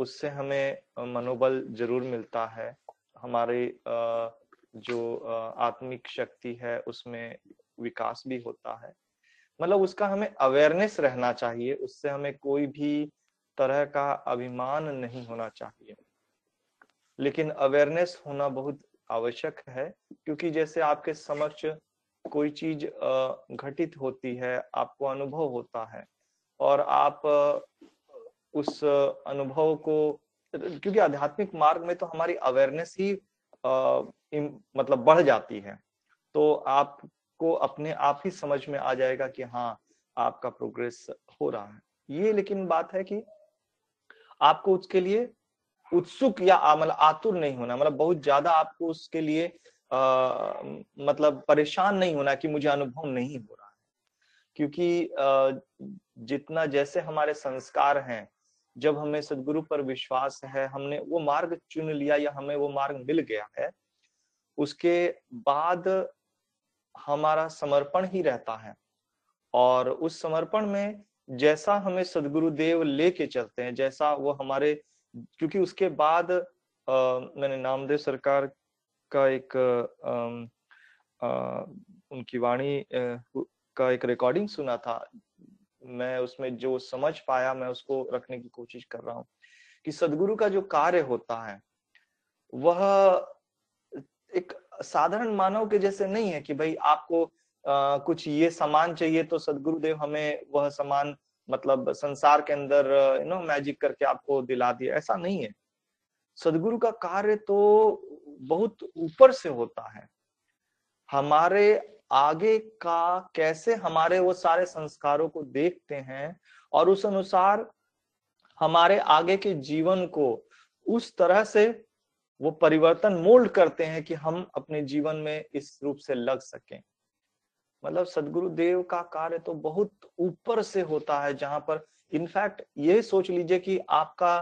उससे हमें मनोबल ज़रूर मिलता है। हमारी जो आत्मिक शक्ति है, उसमें विकास भी होता है। मतलब उसका हमें अवेयरनेस रहना चाहिए, उससे हमें कोई भी तरह का अभिमान नहीं होना चाहिए। लेकिन अवेयरनेस होना बहुत आवश्यक है, क्योंकि जैसे आपके समक्ष कोई चीज़ घटित होती है, आपको अनुभव होता है, और आप उस अनुभव को क्योंकि आध्यात्मिक मार्ग में तो हमारी अवेयरनेस ही आ, मतलब बढ़ जाती है। तो आपको अपने आप ही समझ में आ जाएगा कि हाँ आपका प्रोग्रेस हो रहा है। ये लेकिन बात है कि आपको उसके लिए उत्सुक या मतलब आतुर नहीं होना मतलब बहुत ज़्यादा आपको उसके लिए आ, मतलब परेशान नहीं होना कि मुझे अनुभव नहीं हो रहा है। क्योंकि आ, जितना जैसे हमारे संस्कार हैं जब हमें सदगुरु पर विश्वास है हमने वो मार्ग चुन लिया या हमें वो मार्ग मिल गया है उसके बाद हमारा समर्पण ही रहता है। और उस समर्पण में जैसा हमें सदगुरु देव लेके चलते हैं जैसा वो हमारे क्योंकि उसके बाद आ, मैंने नामदेव सरकार का एक आ, आ, उनकी वाणी का एक रिकॉर्डिंग सुना था। मैं उसमें जो समझ पाया मैं उसको रखने की कोशिश कर रहा हूँ कि सदगुरु का जो कार्य होता है वह एक साधारण मानव के जैसे नहीं है कि भाई आपको आ, कुछ ये सामान चाहिए तो सदगुरुदेव हमें वह सामान मतलब संसार के अंदर यू नो मैजिक करके आपको दिला दिया ऐसा नहीं है। सदगुरु का कार्य तो बहुत ऊपर से होता है। हमारे आगे का कैसे हमारे वो सारे संस्कारों को देखते हैं और उस अनुसार हमारे आगे के जीवन को उस तरह से वो परिवर्तन मोल्ड करते हैं कि हम अपने जीवन में इस रूप से लग सकें। मतलब सदगुरु देव का कार्य तो बहुत ऊपर से होता है जहाँ पर इनफैक्ट ये सोच लीजिए कि आपका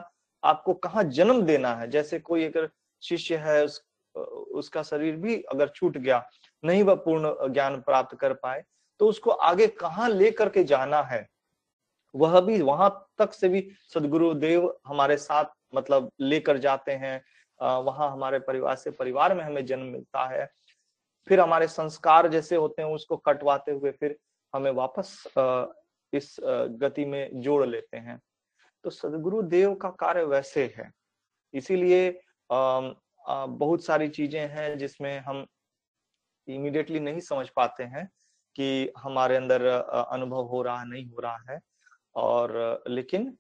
आपको कहाँ जन्म देना है। जैसे कोई अगर शिष्य है उस, उसका शरीर भी अगर छूट गया नहीं वह पूर्ण ज्ञान प्राप्त कर पाए तो उसको आगे कहाँ लेकर के जाना है? वह भी वहाँ तक से भी सदगुरु देव हमारे साथ मतलब लेकर जाते हैं। वहाँ हमारे परिवार से परिवार में हमें जन्म मिलता है। फिर हमारे संस्कार जैसे होते हैं, उसको कटवाते हुए फिर हमें वापस इस गति में जोड़ लेते हैं। तो सदगुरु देव का कार्य वैसे है। इसीलिए बहुत सारी चीज़ें हैं जिसमें हम इमीडिएटली नहीं समझ पाते हैं कि हमारे अंदर अनुभव हो रहा नहीं हो रहा है। और, लेकिन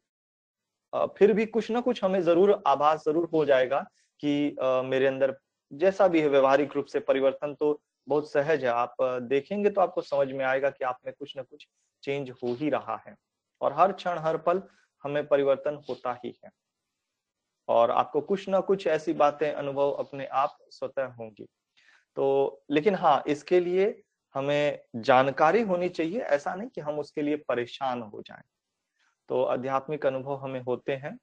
फिर भी कुछ ना कुछ हमें ज़रूर आभास ज़रूर हो जाएगा कि मेरे अंदर जैसा भी है व्यवहारिक रूप से परिवर्तन तो बहुत सहज है। आप देखेंगे तो आपको समझ में आएगा कि आप में कुछ ना कुछ चेंज हो ही रहा है। और हर क्षण, हर पल हमें परिवर्तन होता ही है। और आपको कुछ ना कुछ ऐसी बातें, अनुभव अपने आप स्वतः होंगी। तो लेकिन हाँ इसके लिए हमें जानकारी होनी चाहिए ऐसा नहीं कि हम उसके लिए परेशान हो जाएँ। तो आध्यात्मिक अनुभव हमें होते हैं।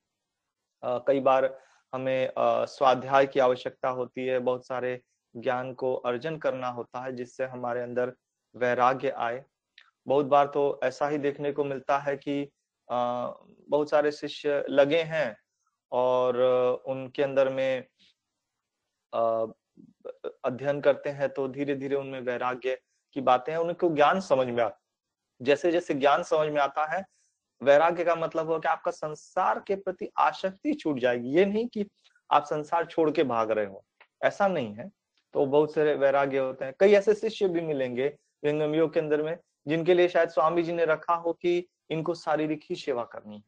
आ, कई बार हमें आ, स्वाध्याय की आवश्यकता होती है बहुत सारे ज्ञान को अर्जन करना होता है जिससे हमारे अंदर वैराग्य आए। बहुत बार तो ऐसा ही देखने को मिलता है कि आ, बहुत सारे शिष्य लगे हैं और उनके अंदर में अध्ययन करते हैं तो धीरे धीरे उनमें वैराग्य की बातें हैं, उनको ज्ञान समझ में आता जैसे जैसे ज्ञान समझ में आता है, वैराग्य का मतलब हो कि आपका संसार के प्रति आसक्ति छूट जाएगी। ये नहीं कि आप संसार छोड़ के भाग रहे हो, ऐसा नहीं है। तो बहुत सारे वैराग्य होते हैं। कई ऐसे शिष्य भी मिलेंगे विंगम योग के अंदर में, जिनके लिए शायद स्वामी जी ने रखा हो कि इनको शारीरिक ही सेवा करनी है।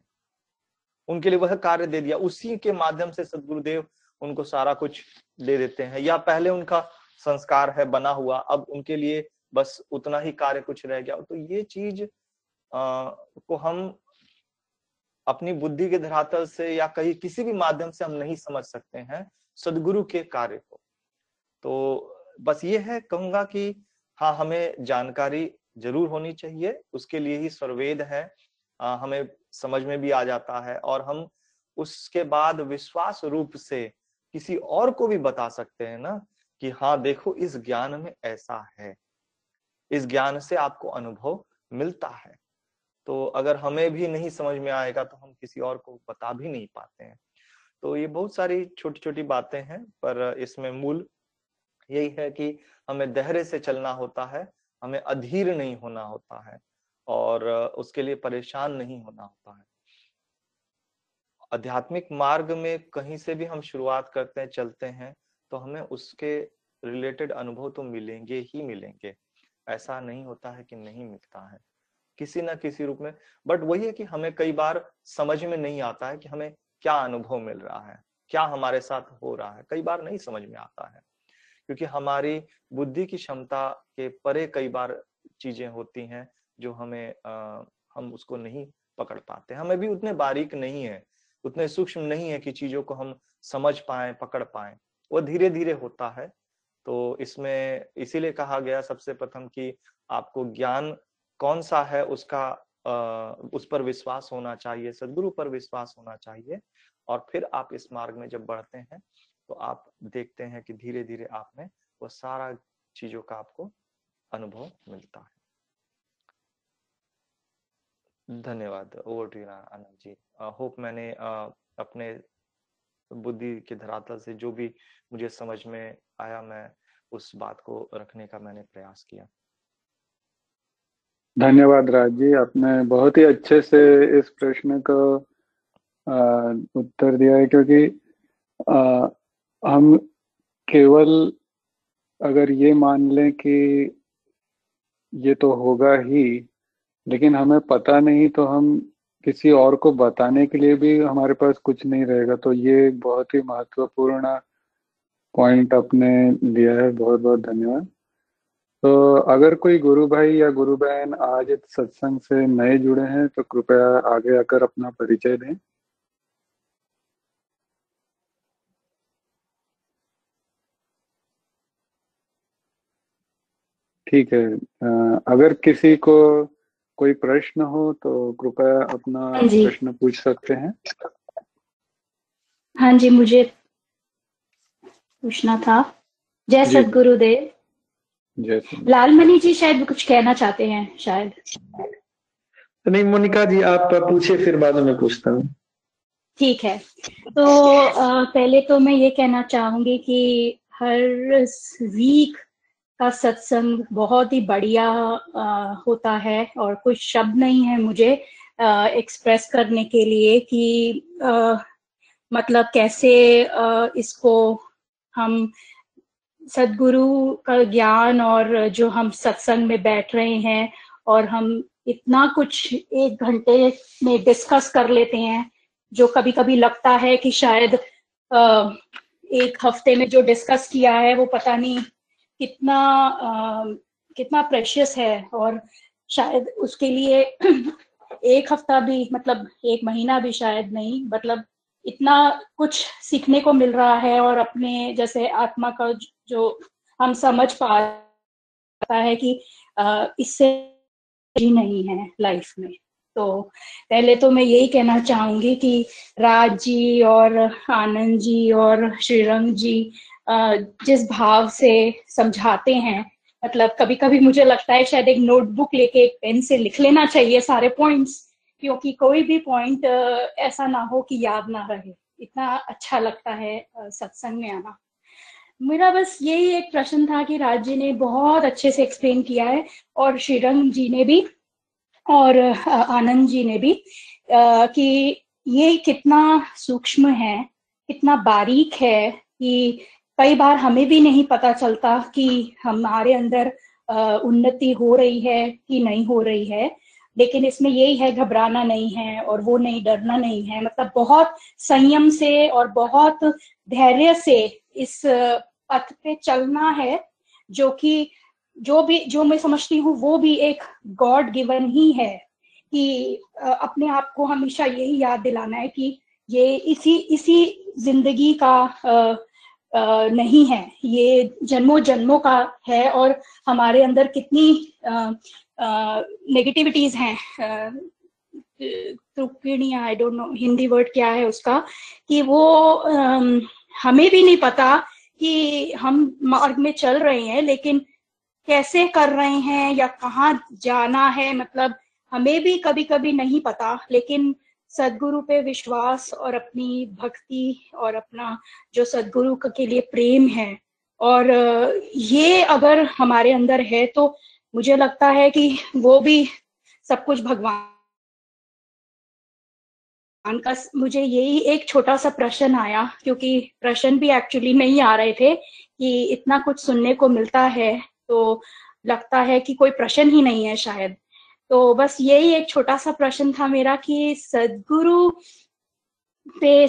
उनके लिए वह कार्य दे दिया। उसी के माध्यम से सदगुरुदेव उनको सारा कुछ दे देते हैं। या पहले उनका संस्कार है बना हुआ अब उनके लिए बस उतना ही कार्य कुछ रह गया। तो ये चीज़ आ, को हम अपनी बुद्धि के धरातल से या कहीं किसी भी माध्यम से हम नहीं समझ सकते हैं सदगुरु के कार्य को। तो बस ये है कहूँगा कि हाँ हमें जानकारी ज़रूर होनी चाहिए उसके लिए ही सर्वेद है आ, हमें समझ में भी आ जाता है और हम उसके बाद विश्वास रूप से किसी और को भी बता सकते हैं ना कि हाँ देखो, इस ज्ञान में ऐसा है। इस ज्ञान से आपको अनुभव मिलता है। तो अगर हमें भी नहीं समझ में आएगा तो हम किसी और को बता भी नहीं पाते हैं। तो ये बहुत सारी छोटी छोटी बातें हैं, पर इसमें मूल यही है कि हमें धैर्य से चलना होता है, हमें अधीर नहीं होना होता है, और उसके लिए परेशान नहीं होना होता है। आध्यात्मिक मार्ग में कहीं से भी हम शुरुआत करते हैं चलते हैं तो हमें उसके रिलेटेड अनुभव तो मिलेंगे ही मिलेंगे। ऐसा नहीं होता है कि नहीं मिलता है किसी ना किसी रूप में। बट वही है कि हमें कई बार समझ में नहीं आता है कि हमें क्या अनुभव मिल रहा है क्या हमारे साथ हो रहा है। कई बार नहीं समझ में आता है क्योंकि हमारी बुद्धि की क्षमता के परे कई बार चीज़ें होती हैं जो हमें आ, हम उसको नहीं पकड़ पाते। हमें भी उतने बारीक नहीं है उतने सूक्ष्म नहीं है कि चीज़ों को हम समझ पाए पकड़ पाए। वो धीरे धीरे होता है। तो इसमें इसीलिए कहा गया सबसे प्रथम कि आपको ज्ञान कौन सा है उसका आ, उस पर विश्वास होना चाहिए सदगुरु पर विश्वास होना चाहिए। और फिर आप इस मार्ग में जब बढ़ते हैं तो आप देखते हैं कि धीरे धीरे आप में वो सारा चीज़ों का आपको अनुभव मिलता है। धन्यवाद over to Anand ji. Hope मैंने uh, अपने बुद्धि के धरातल से जो भी मुझे समझ में आया मैं उस बात को रखने का मैंने प्रयास किया। धन्यवाद राज जी आपने बहुत ही अच्छे से इस प्रश्न का उत्तर दिया है क्योंकि आ, हम केवल अगर ये मान लें कि ये तो होगा ही लेकिन हमें पता नहीं तो हम किसी और को बताने के लिए भी हमारे पास कुछ नहीं रहेगा। तो ये बहुत ही महत्वपूर्ण पॉइंट आपने दिया है। बहुत बहुत धन्यवाद। तो अगर कोई गुरु भाई या गुरु बहन आज इस सत्संग से नए जुड़े हैं तो कृपया आगे आकर अपना परिचय दें। ठीक है। अगर किसी को कोई प्रश्न हो तो कृपया अपना हाँ प्रश्न पूछ सकते हैं। हाँ जी मुझे पूछना था। जय सदगुरुदेव। जय लालमणि जी शायद कुछ कहना चाहते हैं शायद। नहीं मोनिका जी आप पूछे फिर बाद में पूछता हूँ। ठीक है। तो आ, पहले तो मैं ये कहना चाहूँगी कि हर वीक का सत्संग बहुत ही बढ़िया होता है और कुछ शब्द नहीं है मुझे एक्सप्रेस करने के लिए कि आ, मतलब कैसे आ, इसको हम सदगुरु का ज्ञान और जो हम सत्संग में बैठ रहे हैं और हम इतना कुछ एक घंटे में डिस्कस कर लेते हैं जो कभी कभी लगता है कि शायद आ, एक हफ़्ते में जो डिस्कस किया है वो पता नहीं कितना आ, कितना प्रेशियस है और शायद उसके लिए एक हफ़्ता भी मतलब एक महीना भी शायद नहीं मतलब इतना कुछ सीखने को मिल रहा है और अपने जैसे आत्मा का जो हम समझ पाता है कि इससे ही नहीं है लाइफ में। तो पहले तो मैं यही कहना चाहूँगी कि राज जी और आनंद जी और श्रीरंग जी जिस भाव से समझाते हैं मतलब कभी कभी मुझे लगता है शायद एक नोटबुक लेके एक पेन से लिख लेना चाहिए सारे पॉइंट्स क्योंकि कोई भी पॉइंट ऐसा ना हो कि याद ना रहे। इतना अच्छा लगता है सत्संग में आना। मेरा बस यही एक प्रश्न था कि राज जी ने बहुत अच्छे से एक्सप्लेन किया है, और श्रीरंग जी ने भी, और आनंद जी ने भी कि ये कितना सूक्ष्म है, कितना बारीक है कि कई बार हमें भी नहीं पता चलता कि हमारे अंदर उन्नति हो रही है कि नहीं हो रही है। लेकिन इसमें यही है, घबराना नहीं है और वो नहीं, डरना नहीं है। मतलब बहुत संयम से और बहुत धैर्य से इस पथ पे चलना है, जो कि, जो भी, जो मैं समझती हूँ, वो भी एक गॉड गिवन ही है कि अपने आप को हमेशा यही याद दिलाना है कि ये इसी इसी ज़िंदगी का नहीं है। ये जन्मों जन्मों का है और हमारे अंदर कितनी नेगेटिविटीज हैं। I don't know Hindi word क्या है उसका, कि वो हमें भी नहीं पता कि हम मार्ग में चल रहे हैं, लेकिन कैसे कर रहे हैं या कहाँ जाना है मतलब हमें भी कभी कभी नहीं पता, लेकिन सदगुरु पे विश्वास और अपनी भक्ति और अपना जो सदगुरु के लिए प्रेम है। और ये अगर हमारे अंदर है तो मुझे लगता है कि वो भी सब कुछ भगवान का मुझे यही एक छोटा सा प्रश्न आया, क्योंकि प्रश्न भी एक्चुअली नहीं आ रहे थे कि इतना कुछ सुनने को मिलता है तो लगता है कि कोई प्रश्न ही नहीं है शायद। तो बस यही एक छोटा सा प्रश्न था मेरा कि सदगुरु पे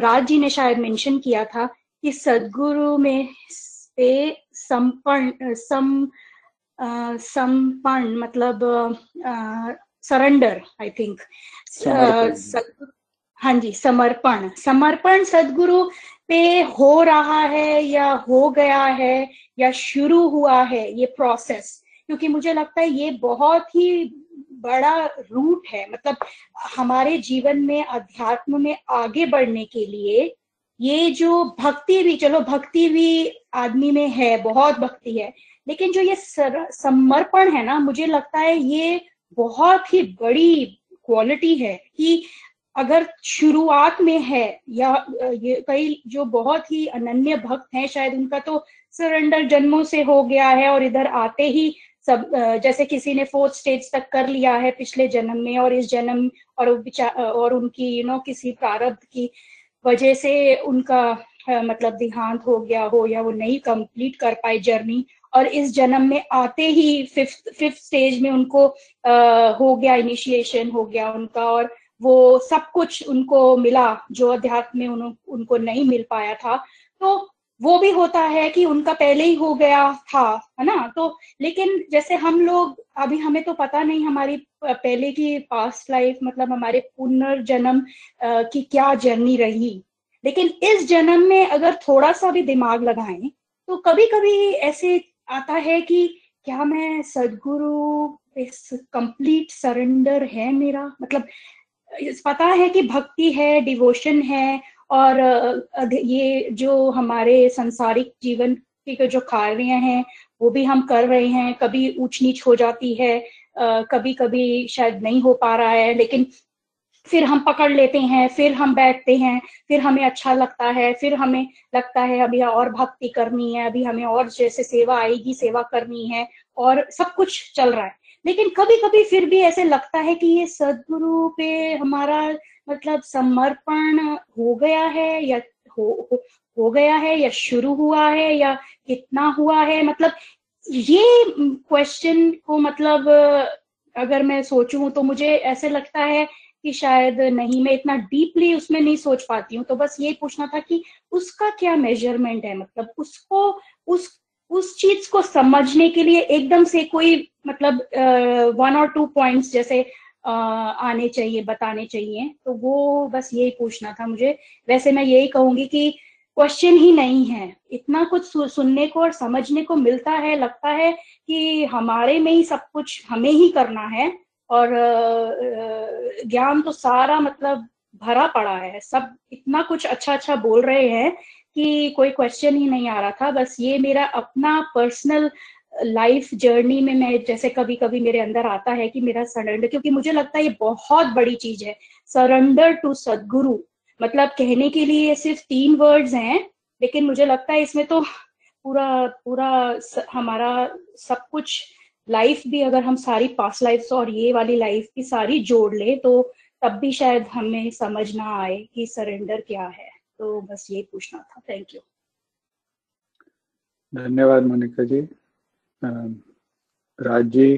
राज जी ने शायद मेंशन किया था कि सदगुरु में पे संपन्न सम संपन्न मतलब सरेंडर आई थिंक हाँ जी समर्पण। समर्पण सदगुरु पे हो रहा है या हो गया है या शुरू हुआ है ये प्रोसेस क्योंकि मुझे लगता है ये बहुत ही बड़ा रूट है। मतलब हमारे जीवन में, अध्यात्म में आगे बढ़ने के लिए ये जो भक्ति भी, चलो भक्ति भी आदमी में है, बहुत भक्ति है, लेकिन जो ये समर्पण है ना, मुझे लगता है ये बहुत ही बड़ी क्वालिटी है कि अगर शुरुआत में है या, ये कई जो बहुत ही अनन्य भक्त हैं, शायद उनका तो सरेंडर जन्मों से हो गया है और इधर आते ही सब जैसे किसी ने फोर्थ स्टेज तक कर लिया है पिछले जन्म में और इस जन्म और और उनकी यू नो किसी प्रारब्ध की वजह से उनका मतलब देहांत हो गया हो या वो नहीं कंप्लीट कर पाए जर्नी और इस जन्म में आते ही फिफ्थ फिफ्थ स्टेज में उनको आ, हो गया इनिशिएशन हो गया उनका और वो सब कुछ उनको मिला जो अध्यात्म में उन, उनको नहीं मिल पाया था। तो वो भी होता है कि उनका पहले ही हो गया था, है ना? तो लेकिन जैसे हम लोग, अभी हमें तो पता नहीं हमारी पहले की पास्ट लाइफ मतलब हमारे पुनर्जन्म की क्या जर्नी रही। लेकिन इस जन्म में अगर थोड़ा सा भी दिमाग लगाएँ तो कभी कभी ऐसे आता है कि क्या मैं सदगुरु कंप्लीट सरेंडर है मेरा? मतलब पता है कि भक्ति है डिवोशन है और ये जो हमारे संसारिक जीवन के जो कार्य हैं, वो भी हम कर रहे हैं, कभी ऊंच नीच हो जाती है कभी कभी शायद नहीं हो पा रहा है, लेकिन फिर हम पकड़ लेते हैं, फिर हम बैठते हैं, फिर हमें अच्छा लगता है, फिर हमें लगता है अभी और भक्ति करनी है, अभी हमें और जैसे सेवा आएगी, सेवा करनी है, और सब कुछ चल रहा है। लेकिन कभी कभी फिर भी ऐसे लगता है कि ये सदगुरु पे हमारा मतलब समर्पण हो गया है या हो, हो हो गया है या शुरू हुआ है या कितना हुआ है? मतलब ये क्वेश्चन को मतलब अगर मैं सोचूं तो मुझे ऐसे लगता है कि शायद नहीं मैं इतना डीपली उसमें नहीं सोच पाती हूँ। तो बस ये पूछना था कि उसका क्या मेज़रमेंट है? मतलब उसको उस उस चीज़ को समझने के लिए एकदम से कोई मतलब वन और टू पॉइंट्स जैसे आने चाहिए, बताने चाहिए। तो वो बस यही पूछना था मुझे। वैसे मैं यही कहूँगी कि क्वेश्चन ही नहीं है। इतना कुछ सुनने को और समझने को मिलता है, लगता है कि हमारे में ही सब कुछ हमें ही करना है और ज्ञान तो सारा मतलब भरा पड़ा है। सब इतना कुछ अच्छा अच्छा बोल रहे हैं कि कोई क्वेश्चन ही नहीं आ रहा था। बस ये मेरा अपना पर्सनल लाइफ जर्नी में मैं जैसे कभी कभी मेरे अंदर आता है कि मेरा सरेंडर क्योंकि मुझे लगता है ये बहुत बड़ी चीज़ है। सरेंडर टू सदगुरु मतलब कहने के लिए सिर्फ़ तीन वर्ड्स हैं, लेकिन मुझे लगता है इसमें तो पूरा पूरा हमारा सब कुछ लाइफ भी अगर हम सारी पास्ट लाइफ और ये वाली लाइफ की सारी जोड़ ले तो तब भी शायद हमें समझ ना आए कि सरेंडर क्या है। तो बस ये पूछना था। थैंक यू धन्यवाद मोनिका जी। राज। जी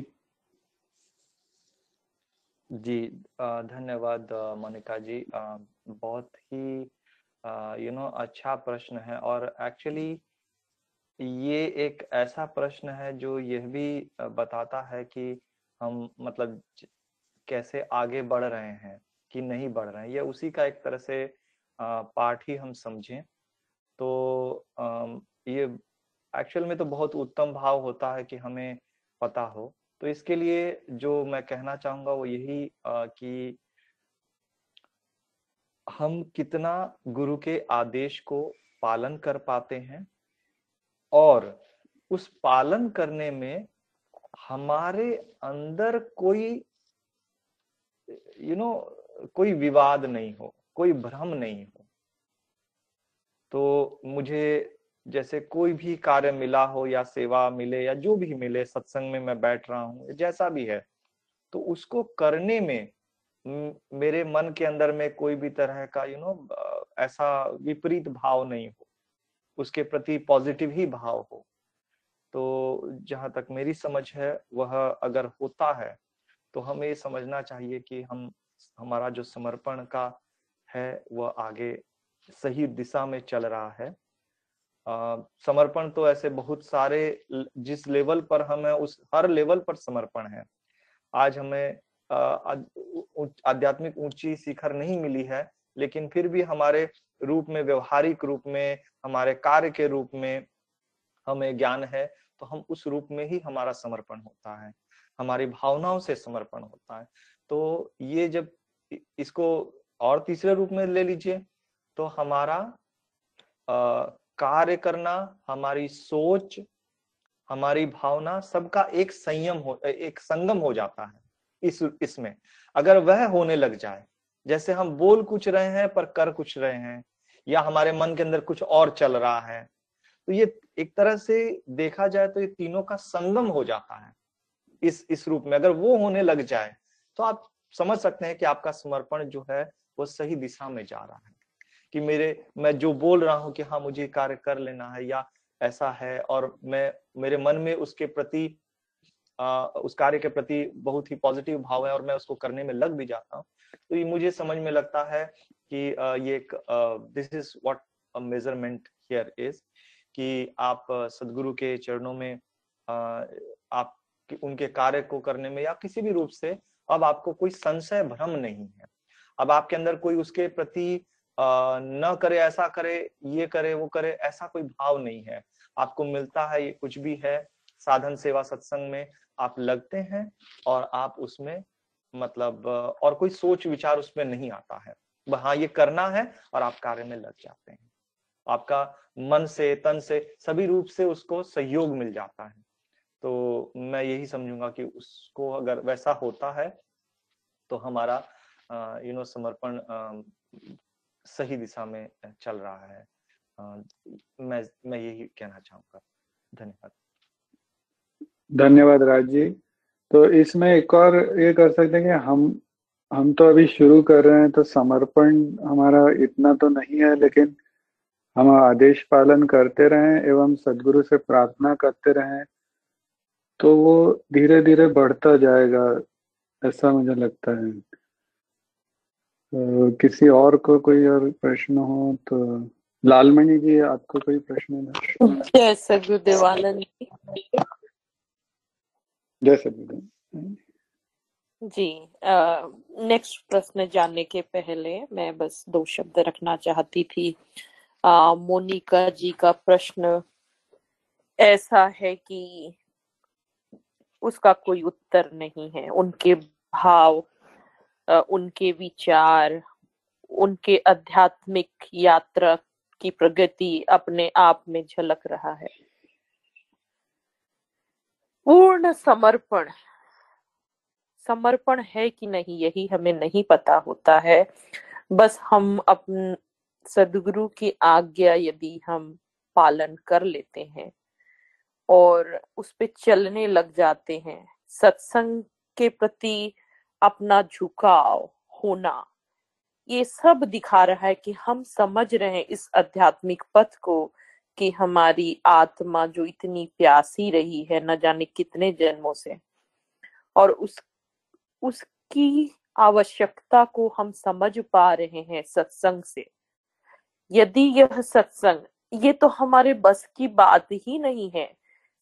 जी धन्यवाद मोनिका जी। बहुत ही यू नो अच्छा प्रश्न है और एक्चुअली ये एक ऐसा प्रश्न है जो यह भी बताता है कि हम मतलब कैसे आगे बढ़ रहे हैं कि नहीं बढ़ रहे हैं। ये उसी का एक तरह से पार्ट ही हम समझें। तो ये एक्चुअल में तो बहुत उत्तम भाव होता है कि हमें पता हो। तो इसके लिए जो मैं कहना चाहूँगा वो यही आ, कि हम कितना गुरु के आदेश को पालन कर पाते हैं और उस पालन करने में हमारे अंदर कोई यू you नो know, कोई विवाद नहीं हो कोई भ्रम नहीं हो। तो मुझे जैसे कोई भी कार्य मिला हो या सेवा मिले या जो भी मिले, सत्संग में मैं बैठ रहा हूँ, जैसा भी है तो उसको करने में मेरे मन के अंदर में कोई भी तरह का यू नो ऐसा विपरीत भाव नहीं हो, उसके प्रति पॉजिटिव ही भाव हो। तो जहाँ तक मेरी समझ है, वह अगर होता है तो हमें समझना चाहिए कि हम, हमारा जो समर्पण का है, वह आगे सही दिशा में चल रहा है। समर्पण तो ऐसे बहुत सारे जिस लेवल पर हमें उस हर लेवल पर समर्पण है। आज हमें आध्यात्मिक ऊँची शिखर नहीं मिली है, लेकिन फिर भी हमारे रूप में, व्यवहारिक रूप में, हमारे कार्य के रूप में हमें ज्ञान है तो हम उस रूप में ही हमारा समर्पण होता है। हमारी भावनाओं से समर्पण होता है। तो ये जब इसको और तीसरे रूप में ले लीजिए तो हमारा कार्य करना, हमारी सोच, हमारी भावना सबका एक संयम हो, एक संगम हो जाता है इस, इसमें। अगर वह होने लग जाए, जैसे हम बोल कुछ रहे हैं पर कर कुछ रहे हैं, या हमारे मन के अंदर कुछ और चल रहा है तो ये एक तरह से देखा जाए तो ये तीनों का संगम हो जाता है इस इस रूप में। अगर वो होने लग जाए तो आप समझ सकते हैं कि आपका समर्पण जो है, वो सही दिशा में जा रहा है। कि मेरे मैं जो बोल रहा हूँ कि हाँ मुझे कार्य कर लेना है या ऐसा है और मैं मेरे मन में उसके प्रति आ, उस कार्य के प्रति बहुत ही पॉजिटिव भाव है और मैं उसको करने में लग भी जाता हूँ। तो ये मुझे समझ में लगता है कि आ, ये this is what measurement here is कि आप सदगुरु के चरणों में आ, आप उनके कार्य को करने में या किसी भी रूप से अब आपको कोई संशय भ्रम नहीं है। अब आपके अंदर कोई उसके प्रति न करे, ऐसा करे, ये करे, वो करे, ऐसा कोई भाव नहीं है। आपको मिलता है, ये कुछ भी है, साधन, सेवा, सत्संग में आप लगते हैं और आप उसमें मतलब और कोई सोच, विचार उसमें नहीं आता है। हाँ ये करना है और आप कार्य में लग जाते हैं। आपका मन से, तन से, सभी रूप से उसको सहयोग मिल जाता है। तो मैं यही समझूँगा कि उसको अगर वैसा होता है तो हमारा यू नो समर्पण सही दिशा में चल रहा है। मैं मैं यही कहना चाहूँगा। धन्यवाद। धन्यवाद राज जी तो इसमें एक और ये कर सकते हैं कि हम हम तो अभी शुरू कर रहे हैं तो समर्पण हमारा इतना तो नहीं है, लेकिन हम आदेश पालन करते रहें एवं सदगुरु से प्रार्थना करते रहें तो वो धीरे धीरे बढ़ता जाएगा, ऐसा मुझे लगता है। तो किसी और को कोई और प्रश्न हो तो लालमणि जी आपको कोई प्रश्न है? जय सदगुरुदेवानंद जय सदगुरुदेव जी नेक्स्ट प्रश्न जानने के पहले मैं बस दो शब्द रखना चाहती थी। आ, मोनिका जी का प्रश्न ऐसा है कि उसका कोई उत्तर नहीं है। उनके भाव उनके विचार, उनके आध्यात्मिक यात्रा की प्रगति अपने आप में झलक रहा है। पूर्ण समर्पण। समर्पण है कि नहीं, यही हमें नहीं पता होता है। बस हम अपन सदगुरु की आज्ञा यदि हम पालन कर लेते हैं और उस पे चलने लग जाते हैं, सत्संग के प्रति अपना झुकाव, होना, ये सब दिखा रहा है कि हम समझ रहे हैं इस आध्यात्मिक पथ को कि हमारी आत्मा जो इतनी प्यासी रही है, न जाने कितने जन्मों से, और उस, उसकी आवश्यकता को हम समझ पा रहे हैं सत्संग से। यदि यह सत्संग, ये तो हमारे बस की बात ही नहीं है।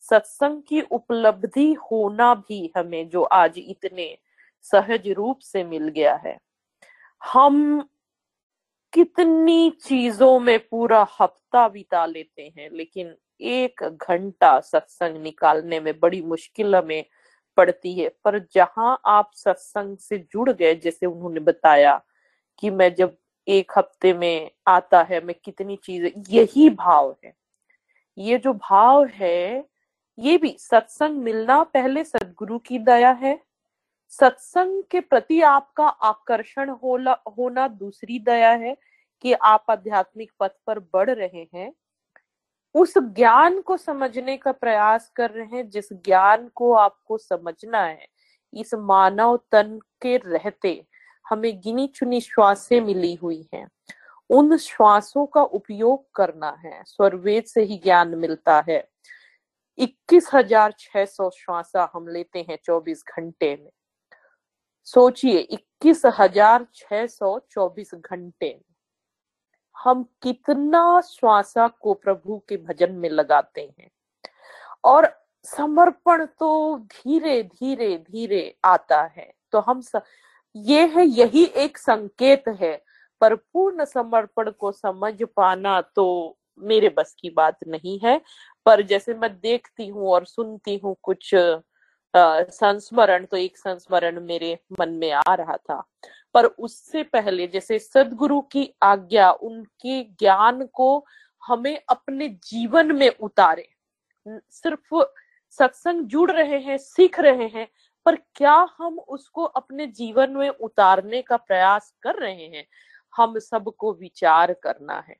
सत्संग की उपलब्धि होना भी हमें, जो आज इतने सहज रूप से मिल गया है। हम कितनी चीज़ों में पूरा हफ़्ता बिता लेते हैं, लेकिन एक घंटा सत्संग निकालने में बड़ी मुश्किल हमें पड़ती है। पर जहाँ आप सत्संग से जुड़ गए, जैसे उन्होंने बताया कि मैं जब एक हफ़्ते में आता है, मैं कितनी चीज़ें, यही भाव है। ये जो भाव है, ये भी सत्संग मिलना पहले सदगुरु की दया है सत्संग के प्रति आपका आकर्षण होला, होना दूसरी दया है कि आप आध्यात्मिक पथ पर बढ़ रहे हैं। उस ज्ञान को समझने का प्रयास कर रहे हैं, जिस ज्ञान को आपको समझना है, इस मानव तन के रहते हमें गिनी चुनी श्वासें मिली हुई हैं। उन श्वासों का उपयोग करना है, स्वरवेद से ही ज्ञान मिलता है। इक्कीस हज़ार छह सौ श्वासा हम लेते हैं चौबीस घंटे में। सोचिए, इक्कीस हज़ार छह सौ चौबीस घंटे। हम कितना श्वासा को प्रभु के भजन में लगाते हैं। और समर्पण तो धीरे धीरे धीरे आता है। तो हम स... ये है, यही एक संकेत है। पर पूर्ण समर्पण को समझ पाना तो मेरे बस की बात नहीं है। पर जैसे मैं देखती हूँ और सुनती हूँ कुछ संस्मरण तो एक संस्मरण मेरे मन में आ रहा था। पर उससे पहले जैसे सदगुरु की आज्ञा, उनके ज्ञान को हमें अपने जीवन में उतारे। सिर्फ़ सत्संग जुड़ रहे हैं, सीख रहे हैं, पर क्या हम उसको अपने जीवन में उतारने का प्रयास कर रहे हैं? हम सबको विचार करना है।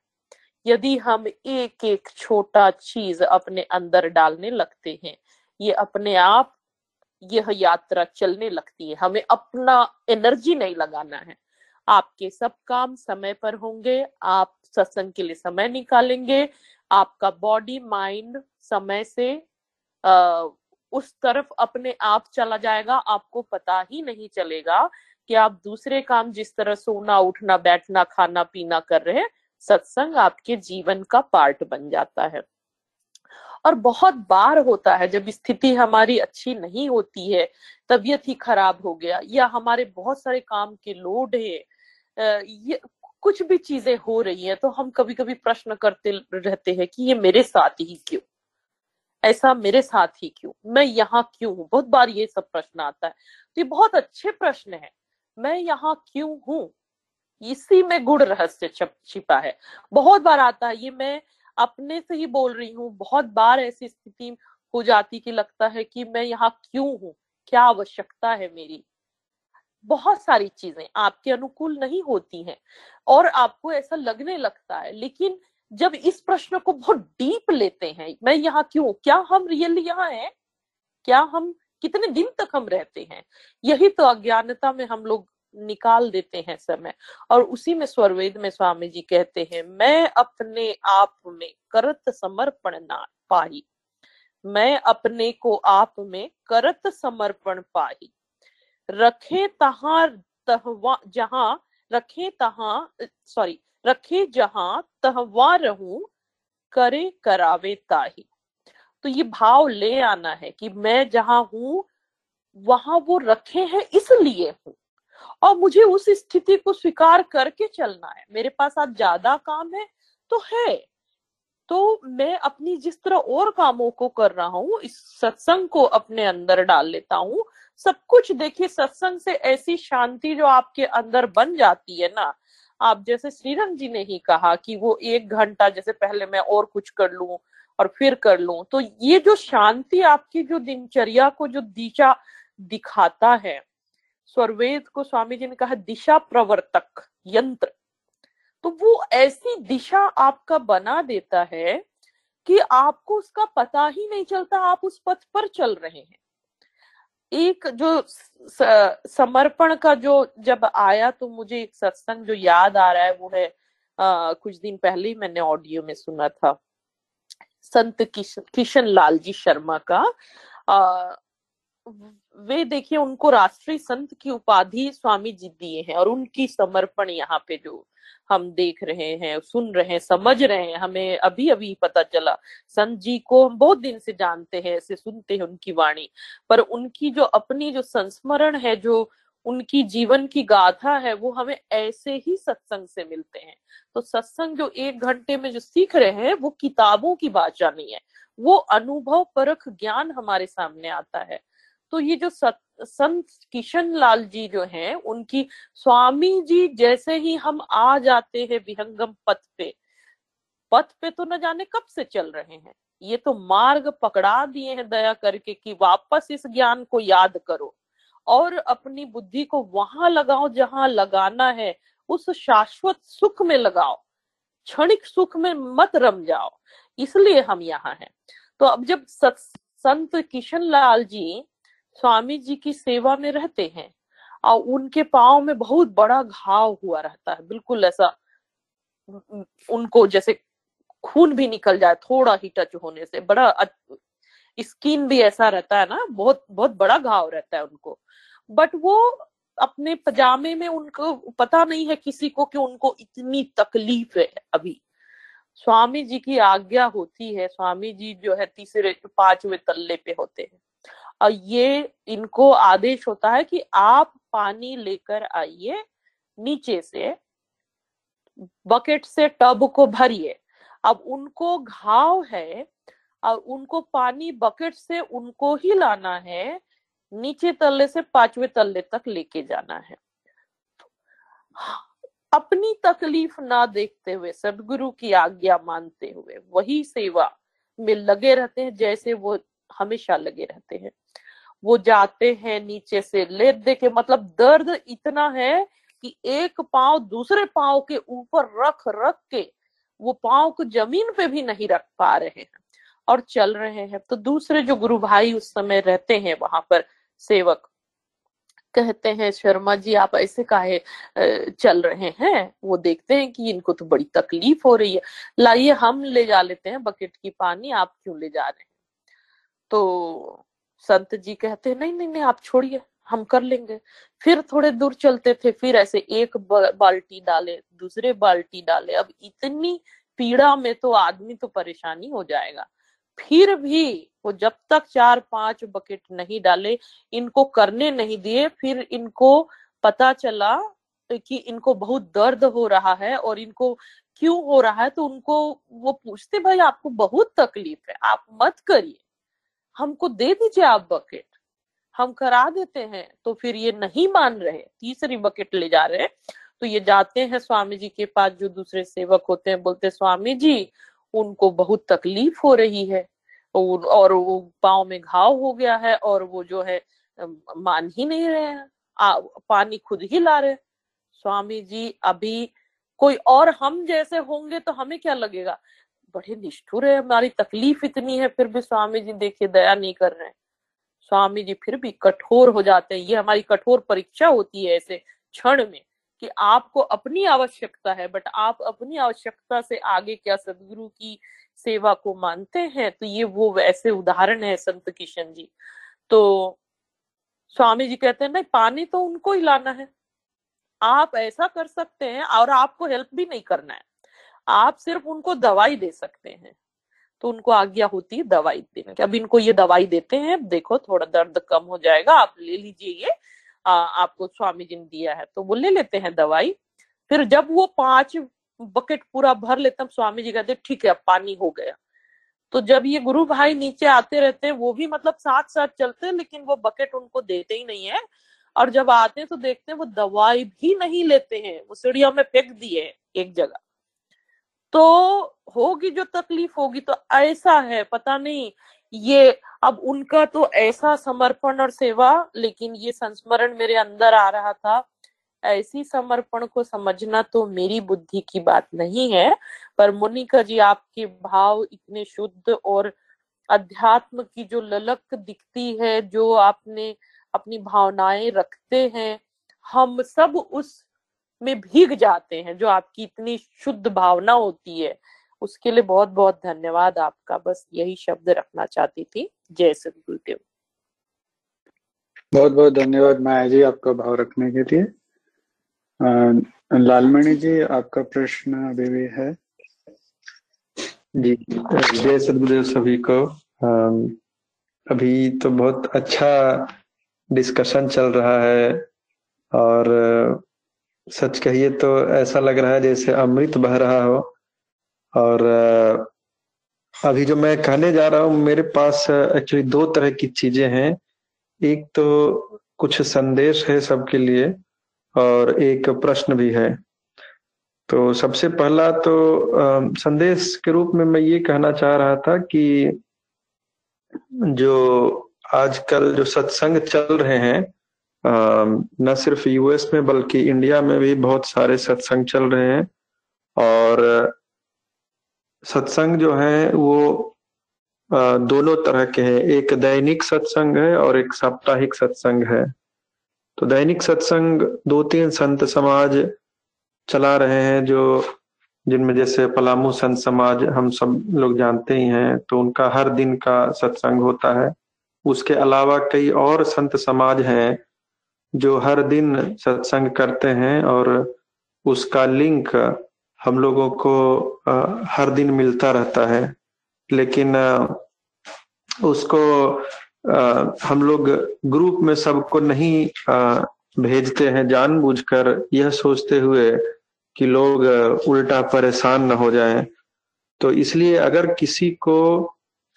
यदि हम एक एक छोटा चीज़ अपने अंदर डालने लगते हैं, ये अपने आप यह यात्रा चलने लगती है। हमें अपना एनर्जी नहीं लगाना है। आपके सब काम समय पर होंगे आप सत्संग के लिए समय निकालेंगे आपका बॉडी माइंड समय से आ, उस तरफ़ अपने आप चला जाएगा आपको पता ही नहीं चलेगा कि आप दूसरे काम जिस तरह सोना उठना बैठना खाना पीना कर रहे हैं सत्संग आपके जीवन का पार्ट बन जाता है। और बहुत बार होता है, जब स्थिति हमारी अच्छी नहीं होती है, तबीयत ही खराब हो गया, या हमारे बहुत सारे काम के लोड है ये कुछ भी चीज़ें हो रही हैं तो हम कभी कभी प्रश्न करते रहते हैं कि ये मेरे साथ ही क्यों? ऐसा मेरे साथ ही क्यों? मैं यहाँ क्यों हूँ? बहुत बार ये सब प्रश्न आता है। तो ये बहुत अच्छे प्रश्न है। मैं यहाँ क्यों हूँ? इसी में गुड़ रहस्य छिपा है। बहुत बार आता है, ये मैं अपने से ही बोल रही हूँ। बहुत बार ऐसी स्थिति हो जाती कि लगता है कि मैं यहाँ क्यों हूँ? क्या आवश्यकता है मेरी? बहुत सारी चीज़ें आपके अनुकूल नहीं होती हैं और आपको ऐसा लगने लगता है। लेकिन जब इस प्रश्न को बहुत डीप लेते हैं, मैं यहाँ क्यों? क्या हम रियली यहाँ हैं? क्या हम कितने दिन तक हम रहते हैं? यही तो अज्ञानता में हम लोग निकाल देते हैं समय। और उसी में स्वरवेद में स्वामी जी कहते हैं, मैं अपने आप में करत समर्पण ना पाई मैं अपने को आप में करत समर्पण पाई रखे तहा जहाँ, रखे तहा सॉरी रखे जहाँ तहवा रहूँ, करे करावे ताही। तो ये भाव ले आना है कि मैं जहाँ हूँ, वहाँ वो रखे हैं इसलिए हूँ। और मुझे उस स्थिति को स्वीकार करके चलना है। मेरे पास आज ज़्यादा काम है तो है। तो मैं अपनी जिस तरह और कामों को कर रहा हूँ, इस सत्संग को अपने अंदर डाल लेता हूँ। सब कुछ देखिए, सत्संग से ऐसी शांति जो आपके अंदर बन जाती है ना। आप जैसे श्रीरंग जी ने ही कहा कि वो एक घंटा, जैसे पहले मैं और कुछ कर लू और फिर कर लू। तो ये जो शांति आपकी, जो दिनचर्या को जो दिशा दिखाता है स्वरवेद को स्वामी जी ने कहा दिशा प्रवर्तक यंत्र। तो वो ऐसी दिशा आपका बना देता है कि आपको उसका पता ही नहीं चलता आप उस पथ पर चल रहे हैं। एक जो समर्पण का जो जब आया तो मुझे एक सत्संग जो याद आ रहा है वो है आ, कुछ दिन पहले ही मैंने ऑडियो में सुना था। संत किशन, किशन लाल जी शर्मा का आ, वे देखिए, उनको राष्ट्रीय संत की उपाधि स्वामी जी दिए हैं और उनकी समर्पण यहाँ पे जो हम देख रहे हैं, सुन रहे हैं, समझ रहे हैं, हमें अभी अभी पता चला। संत जी को हम बहुत दिन से जानते हैं ऐसे सुनते हैं उनकी वाणी, पर उनकी जो अपनी जो संस्मरण है, जो उनकी जीवन की गाथा है, वो हमें ऐसे ही सत्संग से मिलते हैं। तो सत्संग जो एक घंटे में जो सीख रहे हैं, वो किताबों की भाषा नहीं है वो अनुभव परख ज्ञान हमारे सामने आता है। तो ये जो सत, संत किशन लाल जी जो हैं उनकी स्वामी जी जैसे ही हम आ जाते हैं विहंगम पथ पे पथ पे तो न जाने कब से चल रहे हैं। ये तो मार्ग पकड़ा दिए हैं दया करके कि वापस इस ज्ञान को याद करो और अपनी बुद्धि को वहाँ लगाओ जहाँ लगाना है उस शाश्वत सुख में लगाओ क्षणिक सुख में मत रम जाओ इसलिए हम यहाँ हैं। तो अब जब संत किशन लाल जी स्वामी जी की सेवा में रहते हैं और उनके पाँव में बहुत बड़ा घाव हुआ रहता है। बिल्कुल ऐसा उनको जैसे खून भी निकल जाए, थोड़ा ही टच होने से। बड़ा स्किन भी ऐसा रहता है ना, बहुत बहुत बड़ा घाव रहता है उनको। बट वो अपने पजामे में उनको पता नहीं है किसी को कि उनको इतनी तकलीफ़ है अभी। स्वामी जी की आज्ञा होती है, स्वामी जी जो है तीसरे, पांचवे तल्ले पे होते हैं। ये इनको आदेश होता है कि आप पानी लेकर आइए, नीचे से, बकेट से टब को भरिए। अब उनको घाव है और उनको पानी बकेट से उनको ही लाना है, नीचे तल्ले से पांचवे तल्ले तक लेके जाना है। अपनी तकलीफ़ ना देखते हुए, सदगुरु की आज्ञा मानते हुए, वही सेवा में लगे रहते हैं, जैसे वो हमेशा लगे रहते हैं। वो जाते हैं नीचे से ले दे के मतलब दर्द इतना है कि एक पाँव दूसरे पाँव के ऊपर रख रख के वो पाँव को ज़मीन पे भी नहीं रख पा रहे हैं और चल रहे हैं। तो दूसरे जो गुरु भाई उस समय रहते हैं, वहाँ पर सेवक कहते हैं, शर्मा जी, आप ऐसे काहे चल रहे हैं? वो देखते हैं कि इनको तो बड़ी तकलीफ़ हो रही है। लाइए, हम ले जा लेते हैं बकेट की पानी, आप क्यों ले जा रहे हैं? तो संत जी कहते हैं नहीं नहीं नहीं, आप छोड़िए, हम कर लेंगे। फिर थोड़े दूर चलते थे, फिर ऐसे एक बाल्टी डाले, दूसरे बाल्टी डाले। अब इतनी पीड़ा में तो आदमी तो परेशानी हो जाएगा। फिर भी वो जब तक चार पाँच बकेट नहीं डाले, इनको करने नहीं दिए, फिर इनको पता चला कि इनको बहुत दर्द हो रहा है और इनको क्यों हो रहा है तो उनको वो पूछते, भाई, आपको बहुत तकलीफ़ है, आप मत करिए। हमको दे दीजिए आप बकेट हम करा देते हैं तो फिर ये नहीं मान रहे, तीसरी बकेट ले जा रहे हैं। तो ये जाते हैं स्वामी जी के पास, जो दूसरे सेवक होते हैं, बोलते स्वामी जी उनको बहुत तकलीफ़ हो रही है, और वो पाव में घाव हो गया है, और वो जो है मान ही नहीं रहे हैं। पानी खुद ही ला रहे स्वामी जी अभी कोई और हम जैसे होंगे तो हमें क्या लगेगा? बड़े निष्ठुर है, हमारी तकलीफ़ इतनी है, फिर भी स्वामी जी देखिए, दया नहीं कर रहे हैं। स्वामी जी फिर भी कठोर हो जाते हैं। ये हमारी कठोर परीक्षा होती है ऐसे क्षण में कि आपको अपनी आवश्यकता है बट आप अपनी आवश्यकता से आगे क्या सदगुरु की सेवा को मानते हैं? तो ये वो वैसे उदाहरण है संत किशन जी। तो स्वामी जी कहते हैं, नहीं, पानी तो उनको ही लाना है। आप ऐसा कर सकते हैं और आपको हेल्प भी नहीं करना है। आप सिर्फ़ उनको दवाई दे सकते हैं। तो उनको आज्ञा होती है दवाई देने की। अब इनको ये दवाई देते हैं देखो थोड़ा दर्द कम हो जाएगा आप ले लीजिए ये आ, आपको स्वामी जी ने दिया है तो वो ले लेते हैं दवाई। फिर जब वो पाँच बकेट पूरा भर लेते हैं स्वामी जी कहते ठीक है पानी हो गया। तो जब ये गुरु भाई नीचे आते रहते हैं वो भी मतलब साथ साथ चलते हैं लेकिन वो बकेट उनको देते ही नहीं है। और जब आते हैं तो देखते हैं वो दवाई भी नहीं लेते हैं वो सीढ़ियों में फेंक दिए एक जगह। तो होगी जो तकलीफ़ होगी तो ऐसा है, पता नहीं। ये, अब उनका तो ऐसा समर्पण और सेवा, लेकिन ये संस्मरण मेरे अंदर आ रहा था। ऐसी समर्पण को समझना तो मेरी बुद्धि की बात नहीं है, पर मुनिका जी, आपके भाव इतने शुद्ध और अध्यात्म की जो ललक दिखती है, जो आपने अपनी भावनाएँ रखते हैं, हम सब उस में भीग जाते हैं जो आपकी इतनी शुद्ध भावना होती है। उसके लिए बहुत बहुत धन्यवाद आपका। बस यही शब्द रखना चाहती थी। जय सदगुरुदेव। बहुत बहुत धन्यवाद माया जी आपका भाव रखने के लिए। लालमणि जी आपका प्रश्न अभी भी है? जी जय सदगुरुदेव सभी को। अभी तो बहुत अच्छा डिस्कशन चल रहा है और सच कहिए तो ऐसा लग रहा है जैसे अमृत बह रहा हो। और अभी जो मैं कहने जा रहा हूँ, मेरे पास एक्चुअली दो तरह की चीज़ें हैं। एक तो कुछ संदेश है सबके लिए और एक प्रश्न भी है। तो सबसे पहला तो संदेश के रूप में मैं ये कहना चाह रहा था कि जो आजकल जो सत्संग चल रहे हैं न सिर्फ़ यूएस में, बल्कि इंडिया में भी बहुत सारे सत्संग चल रहे हैं। और सत्संग जो है, वो दोनों तरह के हैं। एक दैनिक सत्संग है और एक साप्ताहिक सत्संग है। तो दैनिक सत्संग दो तीन संत समाज चला रहे हैं, जो, जिनमें जैसे पलामू संत समाज हम सब लोग जानते ही हैं तो उनका हर दिन का सत्संग होता है। उसके अलावा कई और संत समाज हैं जो हर दिन सत्संग करते हैं और उसका लिंक हम लोगों को हर दिन मिलता रहता है। लेकिन उसको हम लोग ग्रुप में सबको नहीं भेजते हैं जानबूझकर। यह सोचते हुए कि लोग उल्टा परेशान न हो जाएँ। तो इसलिए अगर किसी को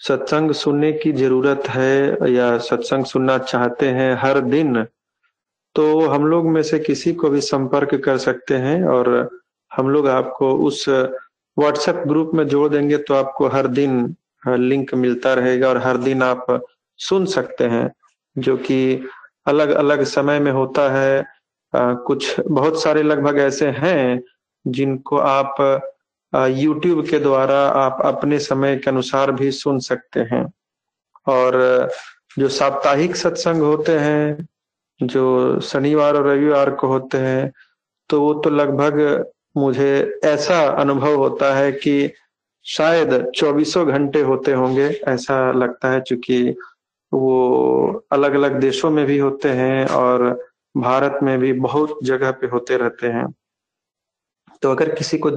सत्संग सुनने की ज़रूरत है या सत्संग सुनना चाहते हैं हर दिन तो हम लोग में से किसी को भी संपर्क कर सकते हैं और हम लोग आपको उस व्हाट्सएप ग्रुप में जोड़ देंगे तो आपको हर दिन लिंक मिलता रहेगा और हर दिन आप सुन सकते हैं, जो कि अलग अलग समय में होता है। कुछ, बहुत सारे लगभग ऐसे हैं जिनको आप यूट्यूब के द्वारा आप अपने समय के अनुसार भी सुन सकते हैं। और जो साप्ताहिक सत्संग होते हैं जो शनिवार और रविवार को होते हैं तो वो तो लगभग मुझे ऐसा अनुभव होता है कि शायद चौबीसों घंटे होते होंगे, ऐसा लगता है, चूँकि वो अलग अलग देशों में भी होते हैं और भारत में भी बहुत जगह पे होते रहते हैं। तो अगर किसी को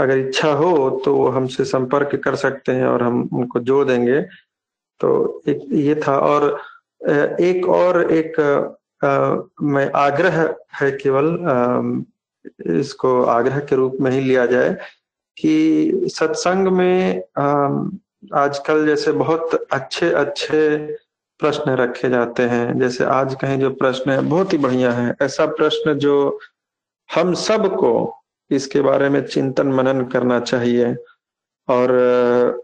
अगर इच्छा हो तो वो हमसे संपर्क कर सकते हैं और हम उनको जोड़ देंगे। तो एक, ये था और एक और एक मैं आग्रह है केवल इसको आग्रह के रूप में ही लिया जाए कि सत्संग में आजकल जैसे बहुत अच्छे अच्छे प्रश्न रखे जाते हैं। जैसे आज कहीं जो प्रश्न है, बहुत ही बढ़िया है। ऐसा प्रश्न जो हम सबको इसके बारे में चिंतन मनन करना चाहिए। और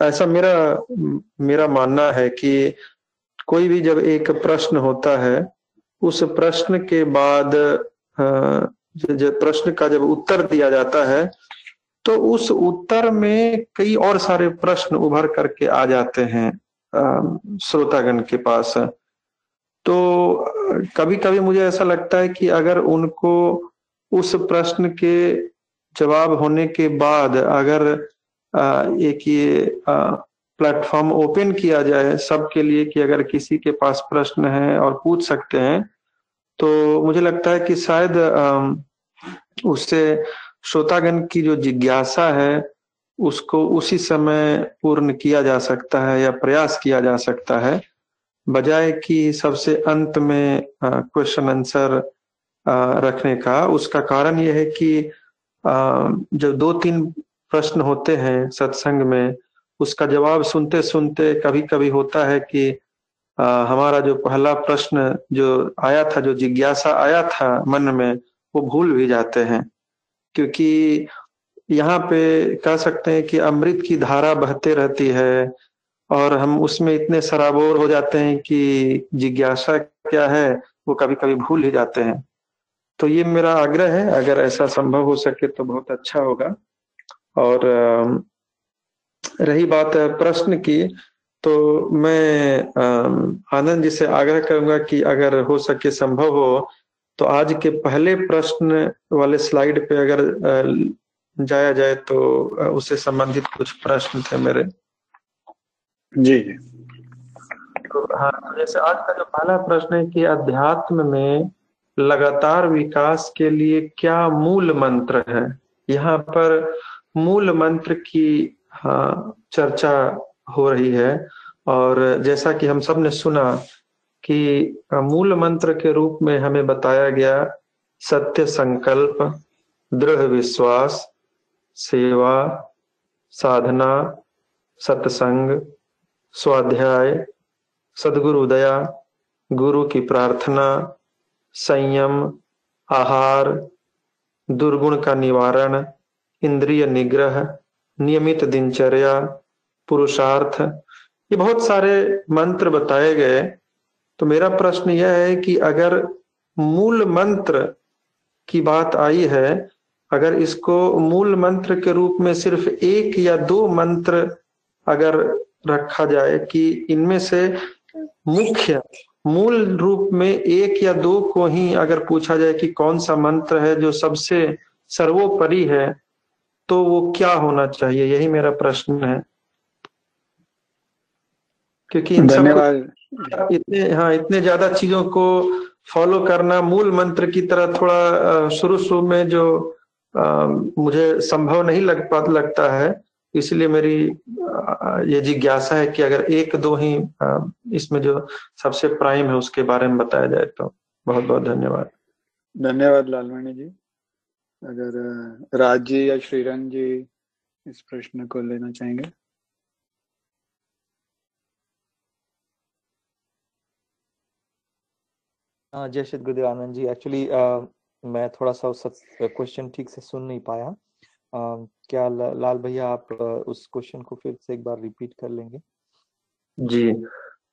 ऐसा मेरा मेरा मानना है कि कोई भी जब एक प्रश्न होता है, उस प्रश्न के बाद प्रश्न का जब उत्तर दिया जाता है तो उस उत्तर में कई और सारे प्रश्न उभर करके आ जाते हैं श्रोतागण के पास। तो कभी कभी मुझे ऐसा लगता है कि अगर उनको उस प्रश्न के जवाब होने के बाद अगर एक ये प्लेटफॉर्म ओपन किया जाए सबके लिए कि अगर किसी के पास प्रश्न है और पूछ सकते हैं तो मुझे लगता है कि शायद उससे श्रोतागण की जो जिज्ञासा है, उसको उसी समय पूर्ण किया जा सकता है या प्रयास किया जा सकता है, बजाय कि सबसे अंत में क्वेश्चन आंसर रखने का। उसका कारण यह है कि जब दो तीन प्रश्न होते हैं सत्संग में उसका जवाब सुनते सुनते कभी कभी होता है कि आ, हमारा जो पहला प्रश्न जो आया था जो जिज्ञासा आया था मन में वो भूल भी जाते हैं। क्योंकि यहाँ पे कह सकते हैं कि अमृत की धारा बहते रहती है और हम उसमें इतने सराबोर हो जाते हैं कि जिज्ञासा क्या है वो कभी कभी भूल ही जाते हैं। तो ये मेरा आग्रह है अगर ऐसा संभव हो सके तो बहुत अच्छा होगा। और रही बात प्रश्न की तो मैं आनंद जी से आग्रह करूँगा कि अगर हो सके संभव हो तो आज के पहले प्रश्न वाले स्लाइड पे अगर जाया जाए तो उससे संबंधित कुछ प्रश्न थे मेरे। जी तो हाँ जैसे आज का जो पहला प्रश्न है कि अध्यात्म में लगातार विकास के लिए क्या मूल मंत्र है? यहाँ पर मूल मंत्र की चर्चा हो रही है। और जैसा कि हम सबने सुना कि मूल मंत्र के रूप में हमें बताया गया, सत्य संकल्प, दृढ़ विश्वास, सेवा, साधना, सत्संग, स्वाध्याय, सदगुरु दया, गुरु की प्रार्थना, संयम, आहार, दुर्गुण का निवारण, इंद्रिय निग्रह नियमित दिनचर्या, पुरुषार्थ, ये बहुत सारे मंत्र बताए गए। तो मेरा प्रश्न यह है कि अगर मूल मंत्र की बात आई है, अगर इसको मूल मंत्र के रूप में सिर्फ़ एक या दो मंत्र अगर रखा जाए कि इनमें से मुख्य, मूल रूप में एक या दो को ही अगर पूछा जाए कि कौन सा मंत्र है जो सबसे सर्वोपरि है तो वो क्या होना चाहिए? यही मेरा प्रश्न है। क्योंकि इन सब इतने हाँ इतने ज़्यादा चीज़ों को फॉलो करना मूल मंत्र की तरह थोड़ा शुरू शुरू में जो आ, मुझे संभव नहीं लग पा लगता है इसलिए मेरी ये जिज्ञासा है कि अगर एक दो ही इसमें जो सबसे प्राइम है उसके बारे में बताया जाए तो। बहुत बहुत धन्यवाद। धन्यवाद लालवाणी जी। अगर राज जी या श्रीरंग जी इस प्रश्न को लेना चाहेंगे? जय श्री गुरुदेव आनंद जी एक्चुअली मैं थोड़ा सा उस क्वेश्चन ठीक से सुन नहीं पाया। uh, क्या लाल भैया आप uh, उस क्वेश्चन को फिर से एक बार रिपीट कर लेंगे? जी।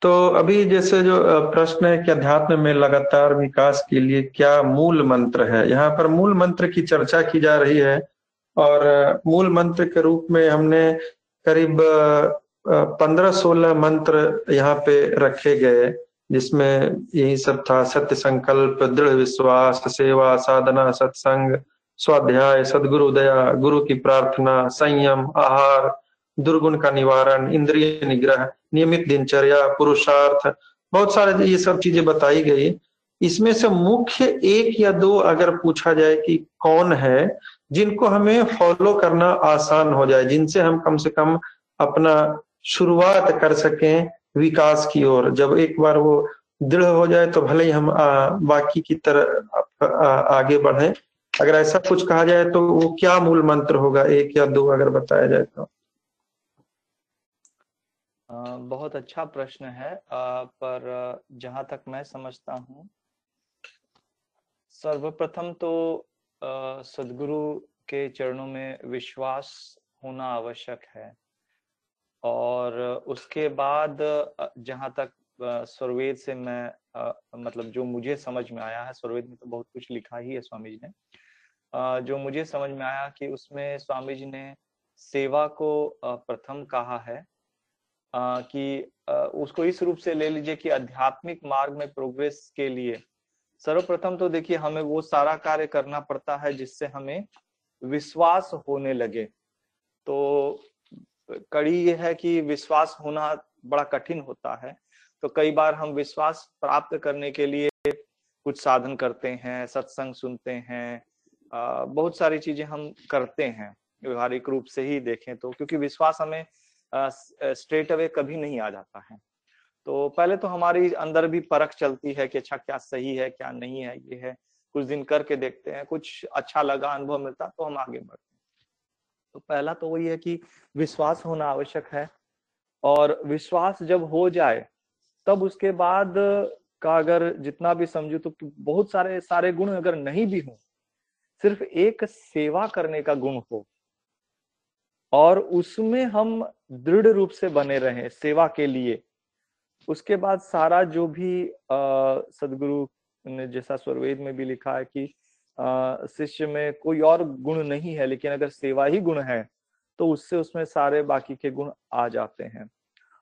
तो अभी जैसे जो प्रश्न है कि अध्यात्म में लगातार विकास के लिए क्या मूल मंत्र है? यहाँ पर मूल मंत्र की चर्चा की जा रही है और मूल मंत्र के रूप में हमने करीब पंद्रह सोलह मंत्र यहाँ पे रखे गए, जिसमें यही सब था, सत्य संकल्प, दृढ़ विश्वास, सेवा, साधना, सत्संग, स्वाध्याय, सदगुरु दया, गुरु की प्रार्थना, संयम, आहार दुर्गुण का निवारण इंद्रिय निग्रह नियमित दिनचर्या पुरुषार्थ बहुत सारे ये सब चीज़ें बताई गई इसमें से मुख्य एक या दो अगर पूछा जाए कि कौन है जिनको हमें फॉलो करना आसान हो जाए जिनसे हम कम से कम अपना शुरुआत कर सकें विकास की ओर। जब एक बार वो दृढ़ हो जाए तो भले ही हम आ, बाकी की तरह आगे बढ़े। अगर ऐसा कुछ कहा जाए तो वो क्या मूल मंत्र होगा एक या दो अगर बताया जाए तो? बहुत अच्छा प्रश्न है पर जहाँ तक मैं समझता हूँ, सर्वप्रथम तो सदगुरु के चरणों में विश्वास होना आवश्यक है और उसके बाद जहाँ तक स्वरवेद से मैं मतलब जो मुझे समझ में आया है, स्वरवेद में तो बहुत कुछ लिखा ही है स्वामी जी ने जो मुझे समझ में आया कि उसमें स्वामी जी ने सेवा को प्रथम कहा है कि उसको इस रूप से ले लीजिए कि आध्यात्मिक मार्ग में प्रोग्रेस के लिए। सर्वप्रथम तो देखिए, हमें वो सारा कार्य करना पड़ता है जिससे हमें विश्वास होने लगे। तो कड़ी ये है कि विश्वास होना बड़ा कठिन होता है। तो कई बार हम विश्वास प्राप्त करने के लिए कुछ साधन करते हैं, सत्संग सुनते हैं बहुत सारी चीज़ें हम करते हैं, व्यवहारिक रूप से ही देखें तो क्योंकि विश्वास हमें स्ट्रेट अवे कभी नहीं आ जाता है। तो पहले तो हमारी अंदर भी परख चलती है कि अच्छा क्या सही है, क्या नहीं है, ये है। कुछ दिन करके देखते हैं, कुछ अच्छा लगा, अनुभव मिलता तो हम आगे बढ़ते हैं। तो पहला तो वही है कि विश्वास होना आवश्यक है और विश्वास जब हो जाए, तब उसके बाद का अगर जितना भी समझू तो बहुत सारे सारे गुण अगर नहीं भी हो, सिर्फ़ एक सेवा करने का गुण हो और उसमें हम दृढ़ रूप से बने रहे, सेवा के लिए। उसके बाद सारा जो भी सदगुरु ने जैसा स्वरवेद में भी लिखा है कि शिष्य में कोई और गुण नहीं है, लेकिन अगर सेवा ही गुण है तो उससे उसमें सारे बाकी के गुण आ जाते हैं।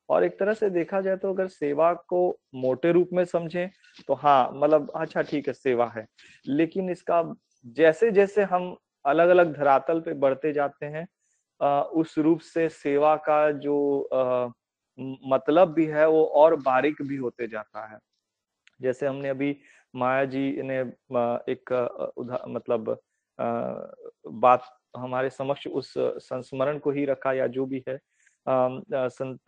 और एक तरह से देखा जाए तो अगर सेवा को मोटे रूप में समझें तो हाँ मतलब अच्छा ठीक है, सेवा है। लेकिन इसका जैसे जैसे हम अलग अलग धरातल पे बढ़ते जाते हैं उस रूप से सेवा का जो मतलब भी है, वो और बारीक भी होते जाता है। जैसे हमने अभी माया जी ने एक उदा मतलब बात हमारे समक्ष उस संस्मरण को ही रखा या जो भी है संत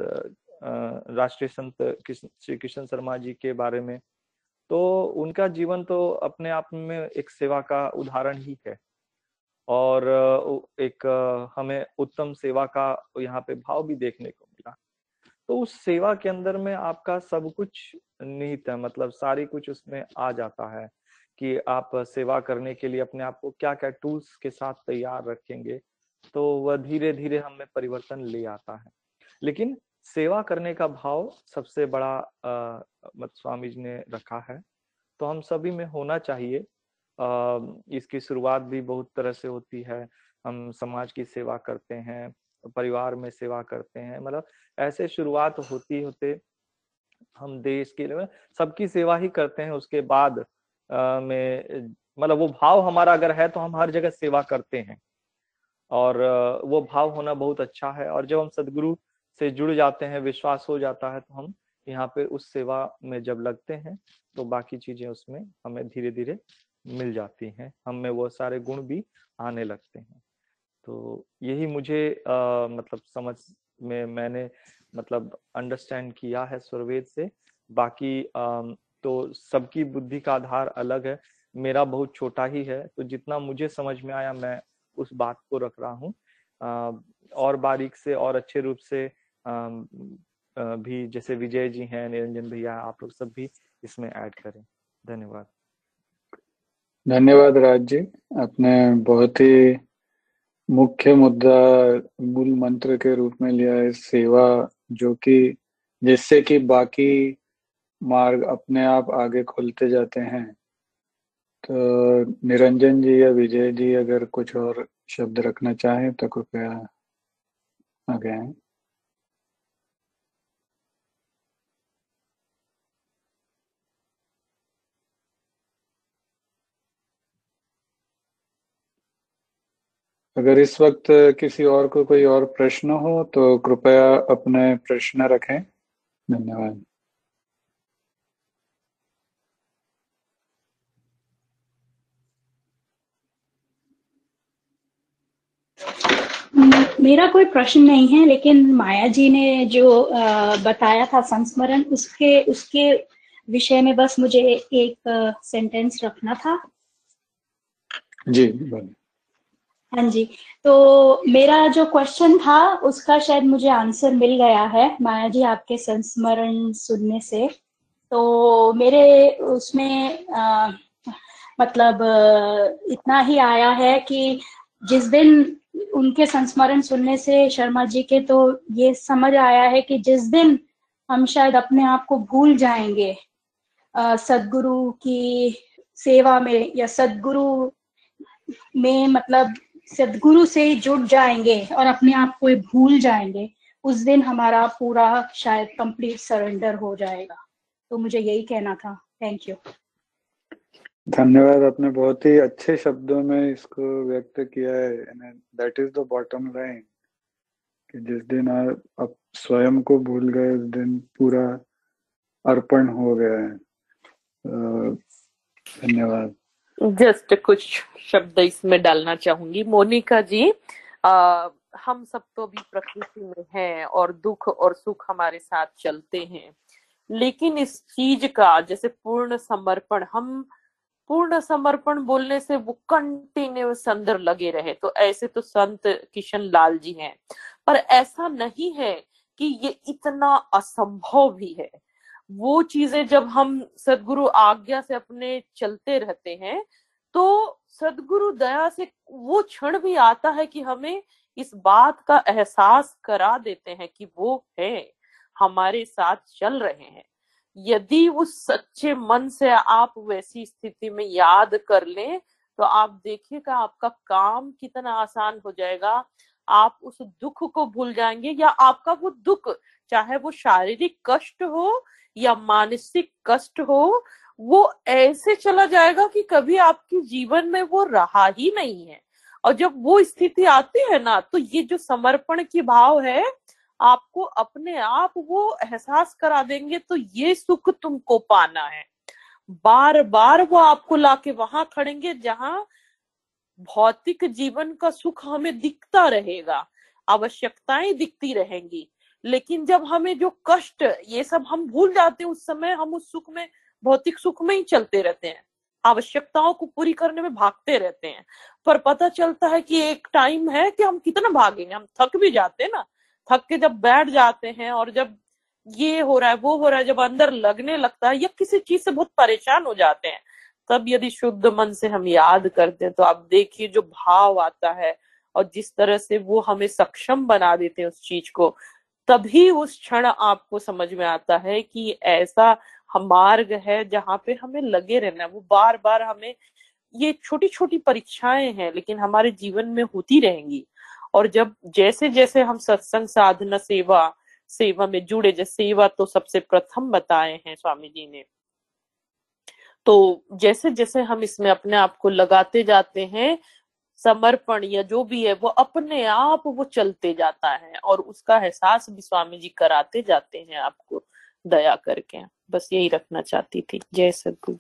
राष्ट्रीय संत श्री कृष्ण शर्मा जी के बारे में तो उनका जीवन तो अपने आप में एक सेवा का उदाहरण ही है। और एक हमें उत्तम सेवा का यहाँ पे भाव भी देखने को मिला। तो उस सेवा के अंदर में आपका सब कुछ निहित है मतलब सारी कुछ उसमें आ जाता है कि आप सेवा करने के लिए अपने आप को क्या क्या टूल्स के साथ तैयार रखेंगे तो वह धीरे धीरे हमें परिवर्तन ले आता है। लेकिन सेवा करने का भाव सबसे बड़ा मत, स्वामी जी ने रखा है तो हम सभी में होना चाहिए इसकी शुरुआत भी बहुत तरह से होती है। हम समाज की सेवा करते हैं, परिवार में सेवा करते हैं मतलब ऐसे शुरुआत होती, होते हम देश के लिए, सबकी सेवा ही करते हैं, उसके बाद में मतलब वो भाव हमारा अगर है तो हम हर जगह सेवा करते हैं। और वो भाव होना बहुत अच्छा है और जब हम सदगुरु से जुड़ जाते हैं, विश्वास हो जाता है तो हम यहाँ पे उस सेवा में जब लगते हैं तो बाकी चीज़ें उसमें हमें धीरे धीरे मिल जाती हैं हम में वो सारे गुण भी आने लगते हैं। तो यही मुझे आ, मतलब समझ में मैंने मतलब अंडरस्टैंड किया है स्वरवेद से। बाकी आ, तो सबकी बुद्धि का आधार अलग है मेरा बहुत छोटा ही है तो जितना मुझे समझ में आया मैं उस बात को रख रहा हूँ। और बारीक से और अच्छे रूप से आ, भी जैसे विजय जी हैं निरंजन भैया आप लोग सब भी इसमें ऐड करें। धन्यवाद। धन्यवाद राज जी। आपने बहुत ही मुख्य मुद्दा, मूल मंत्र के रूप में लिया है सेवा, जो कि जिससे कि बाकी मार्ग अपने आप आगे खुलते जाते हैं। तो निरंजन जी या विजय जी, अगर कुछ और शब्द रखना चाहें तो कृपया आगे आए। अगर इस वक्त किसी और को कोई और प्रश्न हो तो कृपया अपने प्रश्न रखें। धन्यवाद। मेरा कोई प्रश्न नहीं है लेकिन माया जी ने जो बताया था संस्मरण उसके उसके विषय में बस मुझे एक सेंटेंस रखना था। जी बोलिए। हाँ जी। तो मेरा जो क्वेश्चन था उसका शायद मुझे आंसर मिल गया है माया जी आपके संस्मरण सुनने से। तो मेरे उसमें आ, मतलब इतना ही आया है कि जिस दिन उनके संस्मरण सुनने से शर्मा जी के तो ये समझ आया है कि जिस दिन हम शायद अपने आप को भूल जाएँगे सदगुरु की सेवा में या सदगुरु में मतलब सदगुरु से जुड़ जाएँगे और अपने आप को भूल जाएँगे उस दिन हमारा पूरा शायद कंप्लीट सरेंडर हो जाएगा। तो मुझे यही कहना था। थैंक यू धन्यवाद आपने बहुत ही अच्छे शब्दों में इसको व्यक्त किया है। That is the bottom line कि जिस दिन आप, स्वयं को भूल गए उस दिन पूरा अर्पण हो गया है। धन्यवाद। जस्ट कुछ शब्द इसमें डालना चाहूँगी। मोनिका जी आ, हम सब तो भी प्रकृति में हैं और दुख और सुख हमारे साथ चलते हैं। लेकिन इस चीज़ का जैसे पूर्ण समर्पण हम पूर्ण समर्पण बोलने से वो कंटिन्यूस अंदर लगे रहे। तो ऐसे तो संत किशन लाल जी हैं। पर ऐसा नहीं है कि ये इतना असंभव भी है। वो चीज़ें जब हम सदगुरु आज्ञा से अपने चलते रहते हैं तो सदगुरु दया से वो क्षण भी आता है कि हमें इस बात का एहसास करा देते हैं कि वो है, हमारे साथ चल रहे हैं। यदि उस सच्चे मन से आप वैसी स्थिति में याद कर लें तो आप देखिएगा आपका काम कितना आसान हो जाएगा। आप उस दुख को भूल जाएँगे या आपका वो दुख, चाहे वो शारीरिक कष्ट हो या मानसिक कष्ट हो, वो ऐसे चला जाएगा कि कभी आपके जीवन में वो रहा ही नहीं है। और जब वो स्थिति आती है ना तो ये जो समर्पण की भाव है, आपको अपने आप वो एहसास करा देंगे तो ये सुख तुमको पाना है। बार बार वो आपको लाके वहाँ खड़ेंगे जहाँ भौतिक जीवन का सुख हमें दिखता रहेगा, आवश्यकताएँ दिखती रहेंगी। लेकिन जब हमें जो कष्ट, ये सब हम भूल जाते हैं, उस समय हम उस सुख में, भौतिक सुख में ही चलते रहते हैं। आवश्यकताओं को पूरी करने में भागते रहते हैं। पर पता चलता है कि एक टाइम है कि हम कितना भागेंगे। हम थक भी जाते हैं ना। थक के जब बैठ जाते हैं और जब ये हो रहा है, वो हो रहा है, जब अंदर लगने लगता है या किसी चीज़ से बहुत परेशान हो जाते हैं। तब यदि शुद्ध मन से हम याद करते हैं तो आप देखिए जो भाव आता है और जिस तरह से वो हमें सक्षम बना देते हैं उस चीज़ को, तभी उस क्षण आपको समझ में आता है कि ऐसा मार्ग है जहाँ पे हमें लगे रहना है। वो बार बार हमें ये छोटी छोटी परीक्षाएँ हैं, लेकिन हमारे जीवन में होती रहेंगी। और जब जैसे जैसे हम सत्संग साधना सेवा सेवा में जुड़े, जैसे सेवा तो सबसे प्रथम बताए हैं स्वामी जी ने तो जैसे जैसे हम इसमें अपने आप को लगाते जाते हैं समर्पण या जो भी है वो अपने आप वो चलते जाता है और उसका एहसास भी स्वामी जी कराते जाते हैं आपको दया करके। बस यही रखना चाहती थी। जय सदगुरु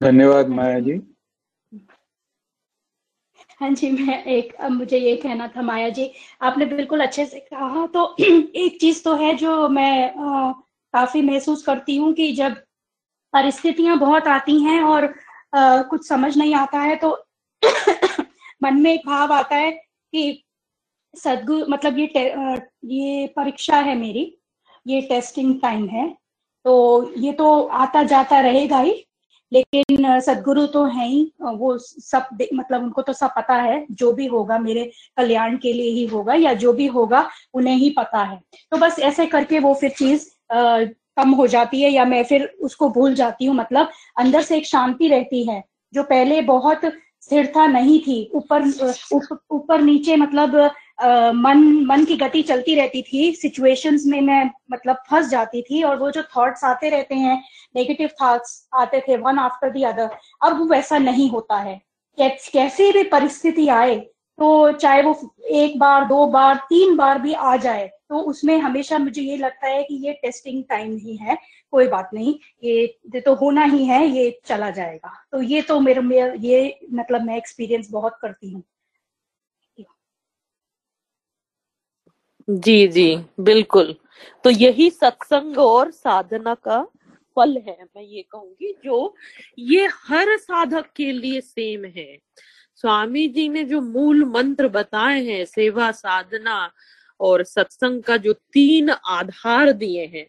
धन्यवाद माया जी। हाँ जी मैं एक मुझे ये कहना था माया जी आपने बिल्कुल अच्छे से कहा। तो एक चीज़ तो है जो मैं आ, काफ़ी महसूस करती हूँ कि जब परिस्थितियाँ बहुत आती हैं और आ, कुछ समझ नहीं आता है तो मन में एक भाव आता है कि सदगुरु मतलब ये ये परीक्षा है मेरी ये टेस्टिंग टाइम है तो ये तो आता जाता रहेगा ही लेकिन सदगुरु तो है ही वो सब मतलब उनको तो सब पता है जो भी होगा मेरे कल्याण के लिए ही होगा या जो भी होगा उन्हें ही पता है। तो बस ऐसे करके वो फिर चीज़ कम हो जाती है या मैं फिर उसको भूल जाती हूँ। मतलब अंदर से एक शांति रहती है जो पहले बहुत स्थिरता नहीं थी। ऊपर ऊपर नीचे मतलब आ, मन मन की गति चलती रहती थी। सिचुएशंस में मैं मतलब फंस जाती थी और वो जो थॉट्स आते रहते हैं नेगेटिव थॉट्स आते थे वन आफ्टर दी अदर अब वैसा नहीं होता है। कैसे भी परिस्थिति आए तो चाहे वो एक बार, दो बार, तीन बार भी आ जाए तो उसमें हमेशा मुझे ये लगता है कि ये टेस्टिंग टाइम ही है। कोई बात नहीं, ये तो होना ही है, ये चला जाएगा। तो ये तो मेरे में ये मतलब मैं एक्सपीरियंस बहुत करती हूँ। जी जी, बिल्कुल। तो यही सत्संग और साधना का फल है, मैं ये कहूँगी, जो ये हर साधक के लिए सेम है। स्वामी जी ने जो मूल मंत्र बताए हैं, सेवा साधना और सत्संग का जो तीन आधार दिए हैं,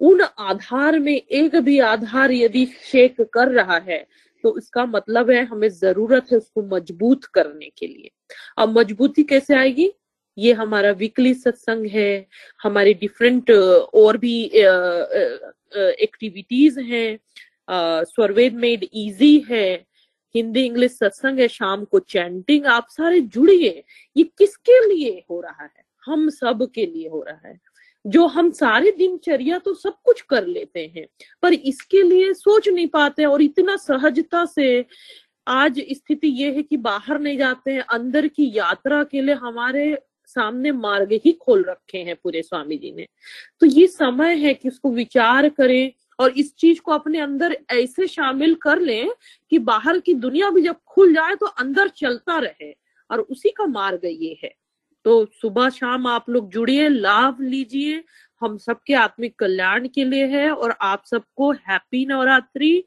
उन आधार में एक भी आधार यदि शेक कर रहा है तो इसका मतलब है हमें ज़रूरत है उसको मज़बूत करने के लिए। अब मजबूती कैसे आएगी? ये हमारा वीकली सत्संग है, हमारे डिफरेंट और भी एक्टिविटीज़ हैं स्वरवेद मेड इजी है हिंदी, इंग्लिश सत्संग है, शाम को चैंटिंग, आप सारे जुड़िए। ये किसके लिए हो रहा है? हम सब के लिए हो रहा है। जो हम सारे दिनचर्या तो सब कुछ कर लेते हैं, पर इसके लिए सोच नहीं पाते और इतना सहजता से आज स्थिति ये है कि बाहर नहीं जाते हैं, अंदर की यात्रा के लिए हमारे सामने मार्ग ही खोल रखे हैं पूरे स्वामी जी ने। तो ये समय है कि उसको विचार करें और इस चीज़ को अपने अंदर ऐसे शामिल कर लें कि बाहर की दुनिया भी जब खुल जाए तो अंदर चलता रहे और उसी का मार्ग ये है। तो सुबह शाम आप लोग जुड़िए, लाभ लीजिए। हम सबके आत्मिक कल्याण के लिए है और आप सबको हैप्पी नवरात्रि।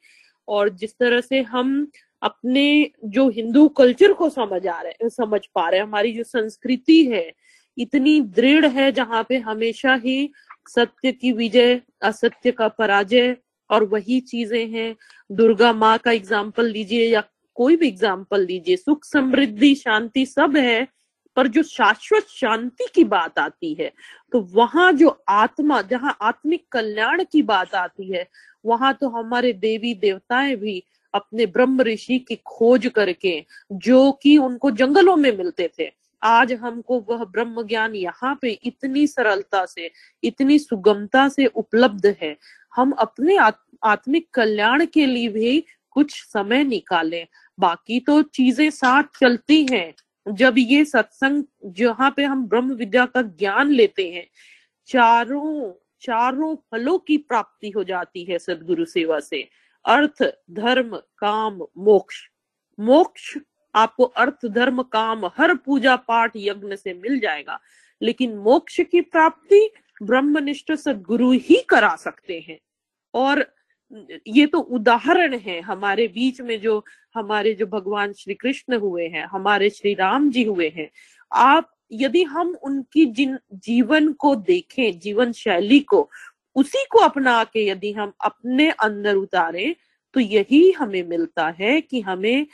और जिस तरह से हम अपने जो हिंदू कल्चर को समझ आ रहे, समझ पा रहे हमारी जो संस्कृति है, इतनी दृढ़ है जहाँ पे हमेशा ही सत्य की विजय, असत्य का पराजय, और वही चीज़ें हैं। दुर्गा माँ का एग्ज़ाम्पल लीजिए या कोई भी एग्ज़ाम्पल लीजिए। सुख, समृद्धि, शांति सब है, पर जो शाश्वत शांति की बात आती है तो वहाँ जो आत्मा, जहाँ आत्मिक कल्याण की बात आती है, वहाँ तो हमारे देवी देवताएँ भी अपने ब्रह्म ऋषि की खोज करके, जो कि उनको जंगलों में मिलते थे आज हमको वह ब्रह्म ज्ञान यहाँ पे इतनी सरलता से, इतनी सुगमता से उपलब्ध है। हम अपने आत्मिक कल्याण के लिए भी कुछ समय निकालें। बाकी तो चीज़ें साथ चलती हैं। जब ये सत्संग जहाँ पे हम ब्रह्म विद्या का ज्ञान लेते हैं, चारों चारों फलों की प्राप्ति हो जाती है सदगुरु सेवा से। अर्थ, धर्म, काम, मोक्ष। मोक्ष आपको अर्थ, धर्म, काम, हर पूजा पाठ यज्ञ से मिल जाएगा। लेकिन मोक्ष की प्राप्ति ब्रह्मनिष्ठ सदगुरु ही करा सकते हैं। और ये तो उदाहरण है हमारे बीच में जो हमारे जो भगवान श्री कृष्ण हुए हैं, हमारे श्री राम जी हुए हैं। आप यदि हम उनकी जिन जीवन को देखें, जीवन शैली को, उसी को अपना के यदि हम अपने अंदर उतारें तो यही हमें मिलता है कि हमें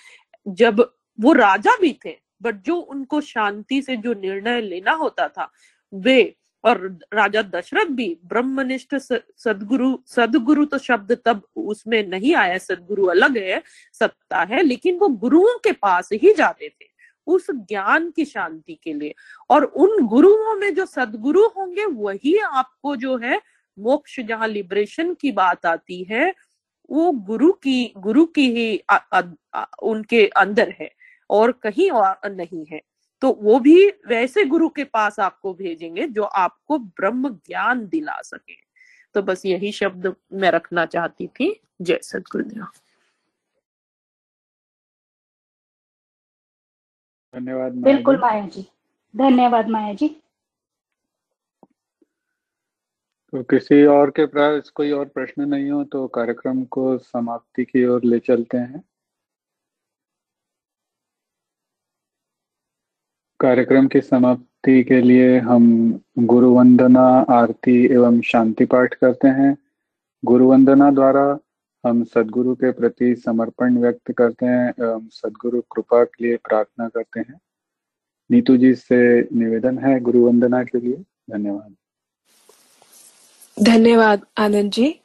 जब वो राजा भी थे बट जो उनको शांति से जो निर्णय लेना होता था वे और राजा दशरथ भी ब्रह्मनिष्ठ सदगुरु सदगुरु तो शब्द तब उसमें नहीं आया सदगुरु अलग है सत्ता है लेकिन वो गुरुओं के पास ही जाते थे उस ज्ञान की शांति के लिए। और उन गुरुओं में जो सदगुरु होंगे वही आपको जो है मोक्ष जहाँ लिबरेशन की बात आती है वो गुरु की गुरु की ही आ, आ, आ, उनके अंदर है। और कहीं और नहीं है। तो वो भी वैसे गुरु के पास आपको भेजेंगे जो आपको ब्रह्म ज्ञान दिला सके। तो बस यही शब्द मैं रखना चाहती थी। जय सदगुरुदेव धन्यवाद बिल्कुल माया जी धन्यवाद माया जी तो किसी और के पास कोई और प्रश्न नहीं हो तो कार्यक्रम को समाप्ति की ओर ले चलते हैं। कार्यक्रम की समाप्ति के लिए हम गुरु वंदना आरती एवं शांति पाठ करते हैं। गुरु वंदना द्वारा हम सदगुरु के प्रति समर्पण व्यक्त करते हैं एवं सदगुरु कृपा के लिए प्रार्थना करते हैं। नीतू जी से निवेदन है गुरु वंदना के लिए। धन्यवाद। धन्यवाद आनंद जी।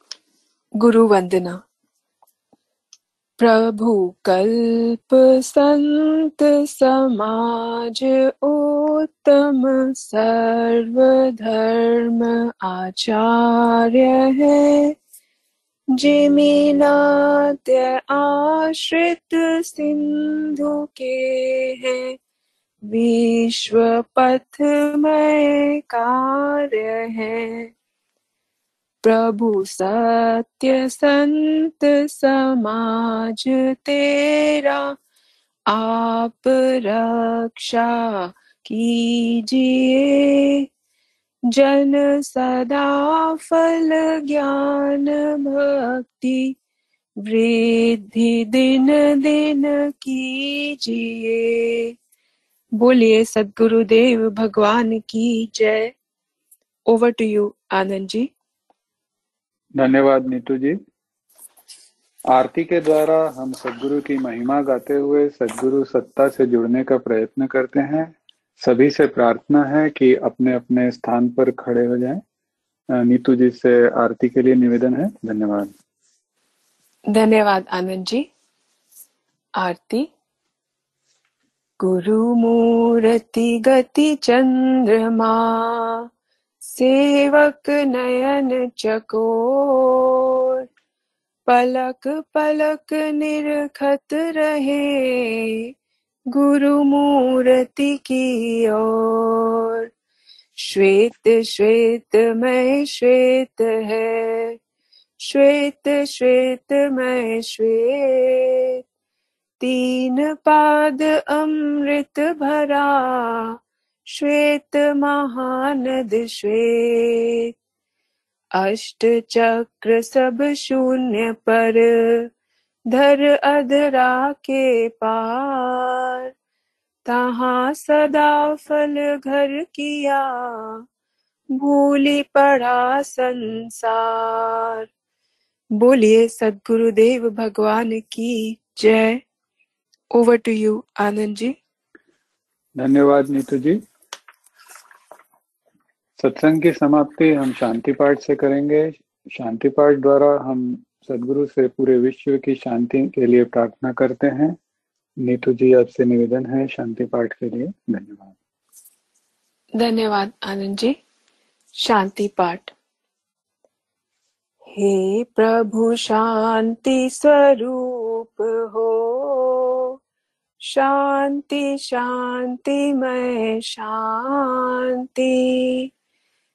गुरु वंदना प्रभु कल्प संत समाज उत्तम सर्वधर्म आचार्य है। जिमिनात्य आश्रित सिंधु के हैं। विश्व पथ में कार्य है। प्रभु सत्य संत समाज तेरा, आप रक्षा कीजिए। जन सदा फल ज्ञान भक्ति, वृद्धि दिन दिन कीजिए। बोलिए, सदगुरुदेव, भगवान की जय। Over to you Anand ji. धन्यवाद नीतू जी। आरती के द्वारा हम सदगुरु की महिमा गाते हुए सदगुरु सत्ता से जुड़ने का प्रयत्न करते हैं। सभी से प्रार्थना है कि अपने अपने स्थान पर खड़े हो जाएँ। नीतू जी से आरती के लिए निवेदन है। धन्यवाद। धन्यवाद आनंद जी। आरती। गुरु मूर्ति गति चंद्रमा। सेवक नयन चकोर, पलक पलक निरखत रहे गुरु मूर्ति की ओर। श्वेत श्वेत, मैं श्वेत है, श्वेत श्वेत, मैं श्वेत। तीन पाद अमृत भरा श्वेत महानद श्वेत अष्ट चक्र सब शून्य पर, धर अधरा के पार। तहा सदा फल घर किया, भूली पड़ा संसार। बोलिए, सदगुरुदेव भगवान की जय। Over to you Anand ji. धन्यवाद नीतू जी। सत्संग की समाप्ति हम शांति पाठ से करेंगे। शांति पाठ द्वारा हम सदगुरु से पूरे विश्व की शांति के लिए प्रार्थना करते हैं। नीतू जी आपसे निवेदन है शांति पाठ के लिए। धन्यवाद। धन्यवाद आनंद जी। शांति पाठ। हे प्रभु शांति स्वरूप हो, शांति शांति मैं शांति।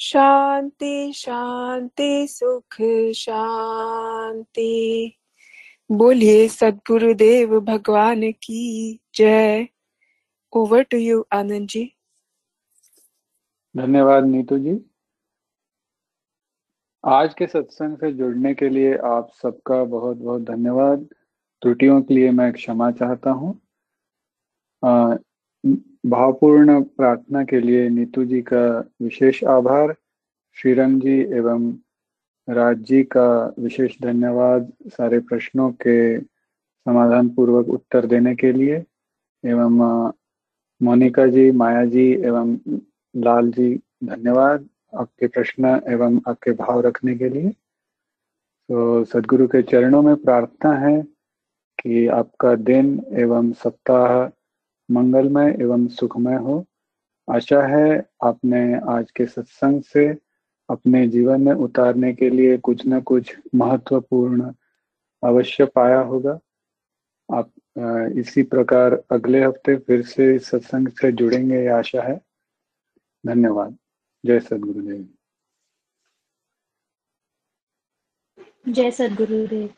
शांति शांति, सुख, शांति। बोलिए, सदगुरुदेव भगवान की जय। Over to you Anand ji. धन्यवाद, नीतू जी। आज के सत्संग से जुड़ने के लिए आप सबका बहुत बहुत धन्यवाद। त्रुटियों के लिए मैं क्षमा चाहता हूँ। भावपूर्ण प्रार्थना के लिए नीतू जी का विशेष आभार, श्रीरंग जी एवं राज जी का विशेष धन्यवाद सारे प्रश्नों के समाधान पूर्वक उत्तर देने के लिए। एवं मोनिका जी, माया जी एवं लाल जी, धन्यवाद आपके प्रश्न एवं आपके भाव रखने के लिए। तो सदगुरु के चरणों में प्रार्थना है कि आपका दिन एवं सप्ताह मंगलमय एवं सुखमय हो। आशा है आपने आज के सत्संग से अपने जीवन में उतारने के लिए कुछ न कुछ महत्वपूर्ण अवश्य पाया होगा। आप इसी प्रकार अगले हफ़्ते फिर से सत्संग से जुड़ेंगे, ये आशा है। धन्यवाद। जय सदगुरुदेव। जय सदगुरुदेव।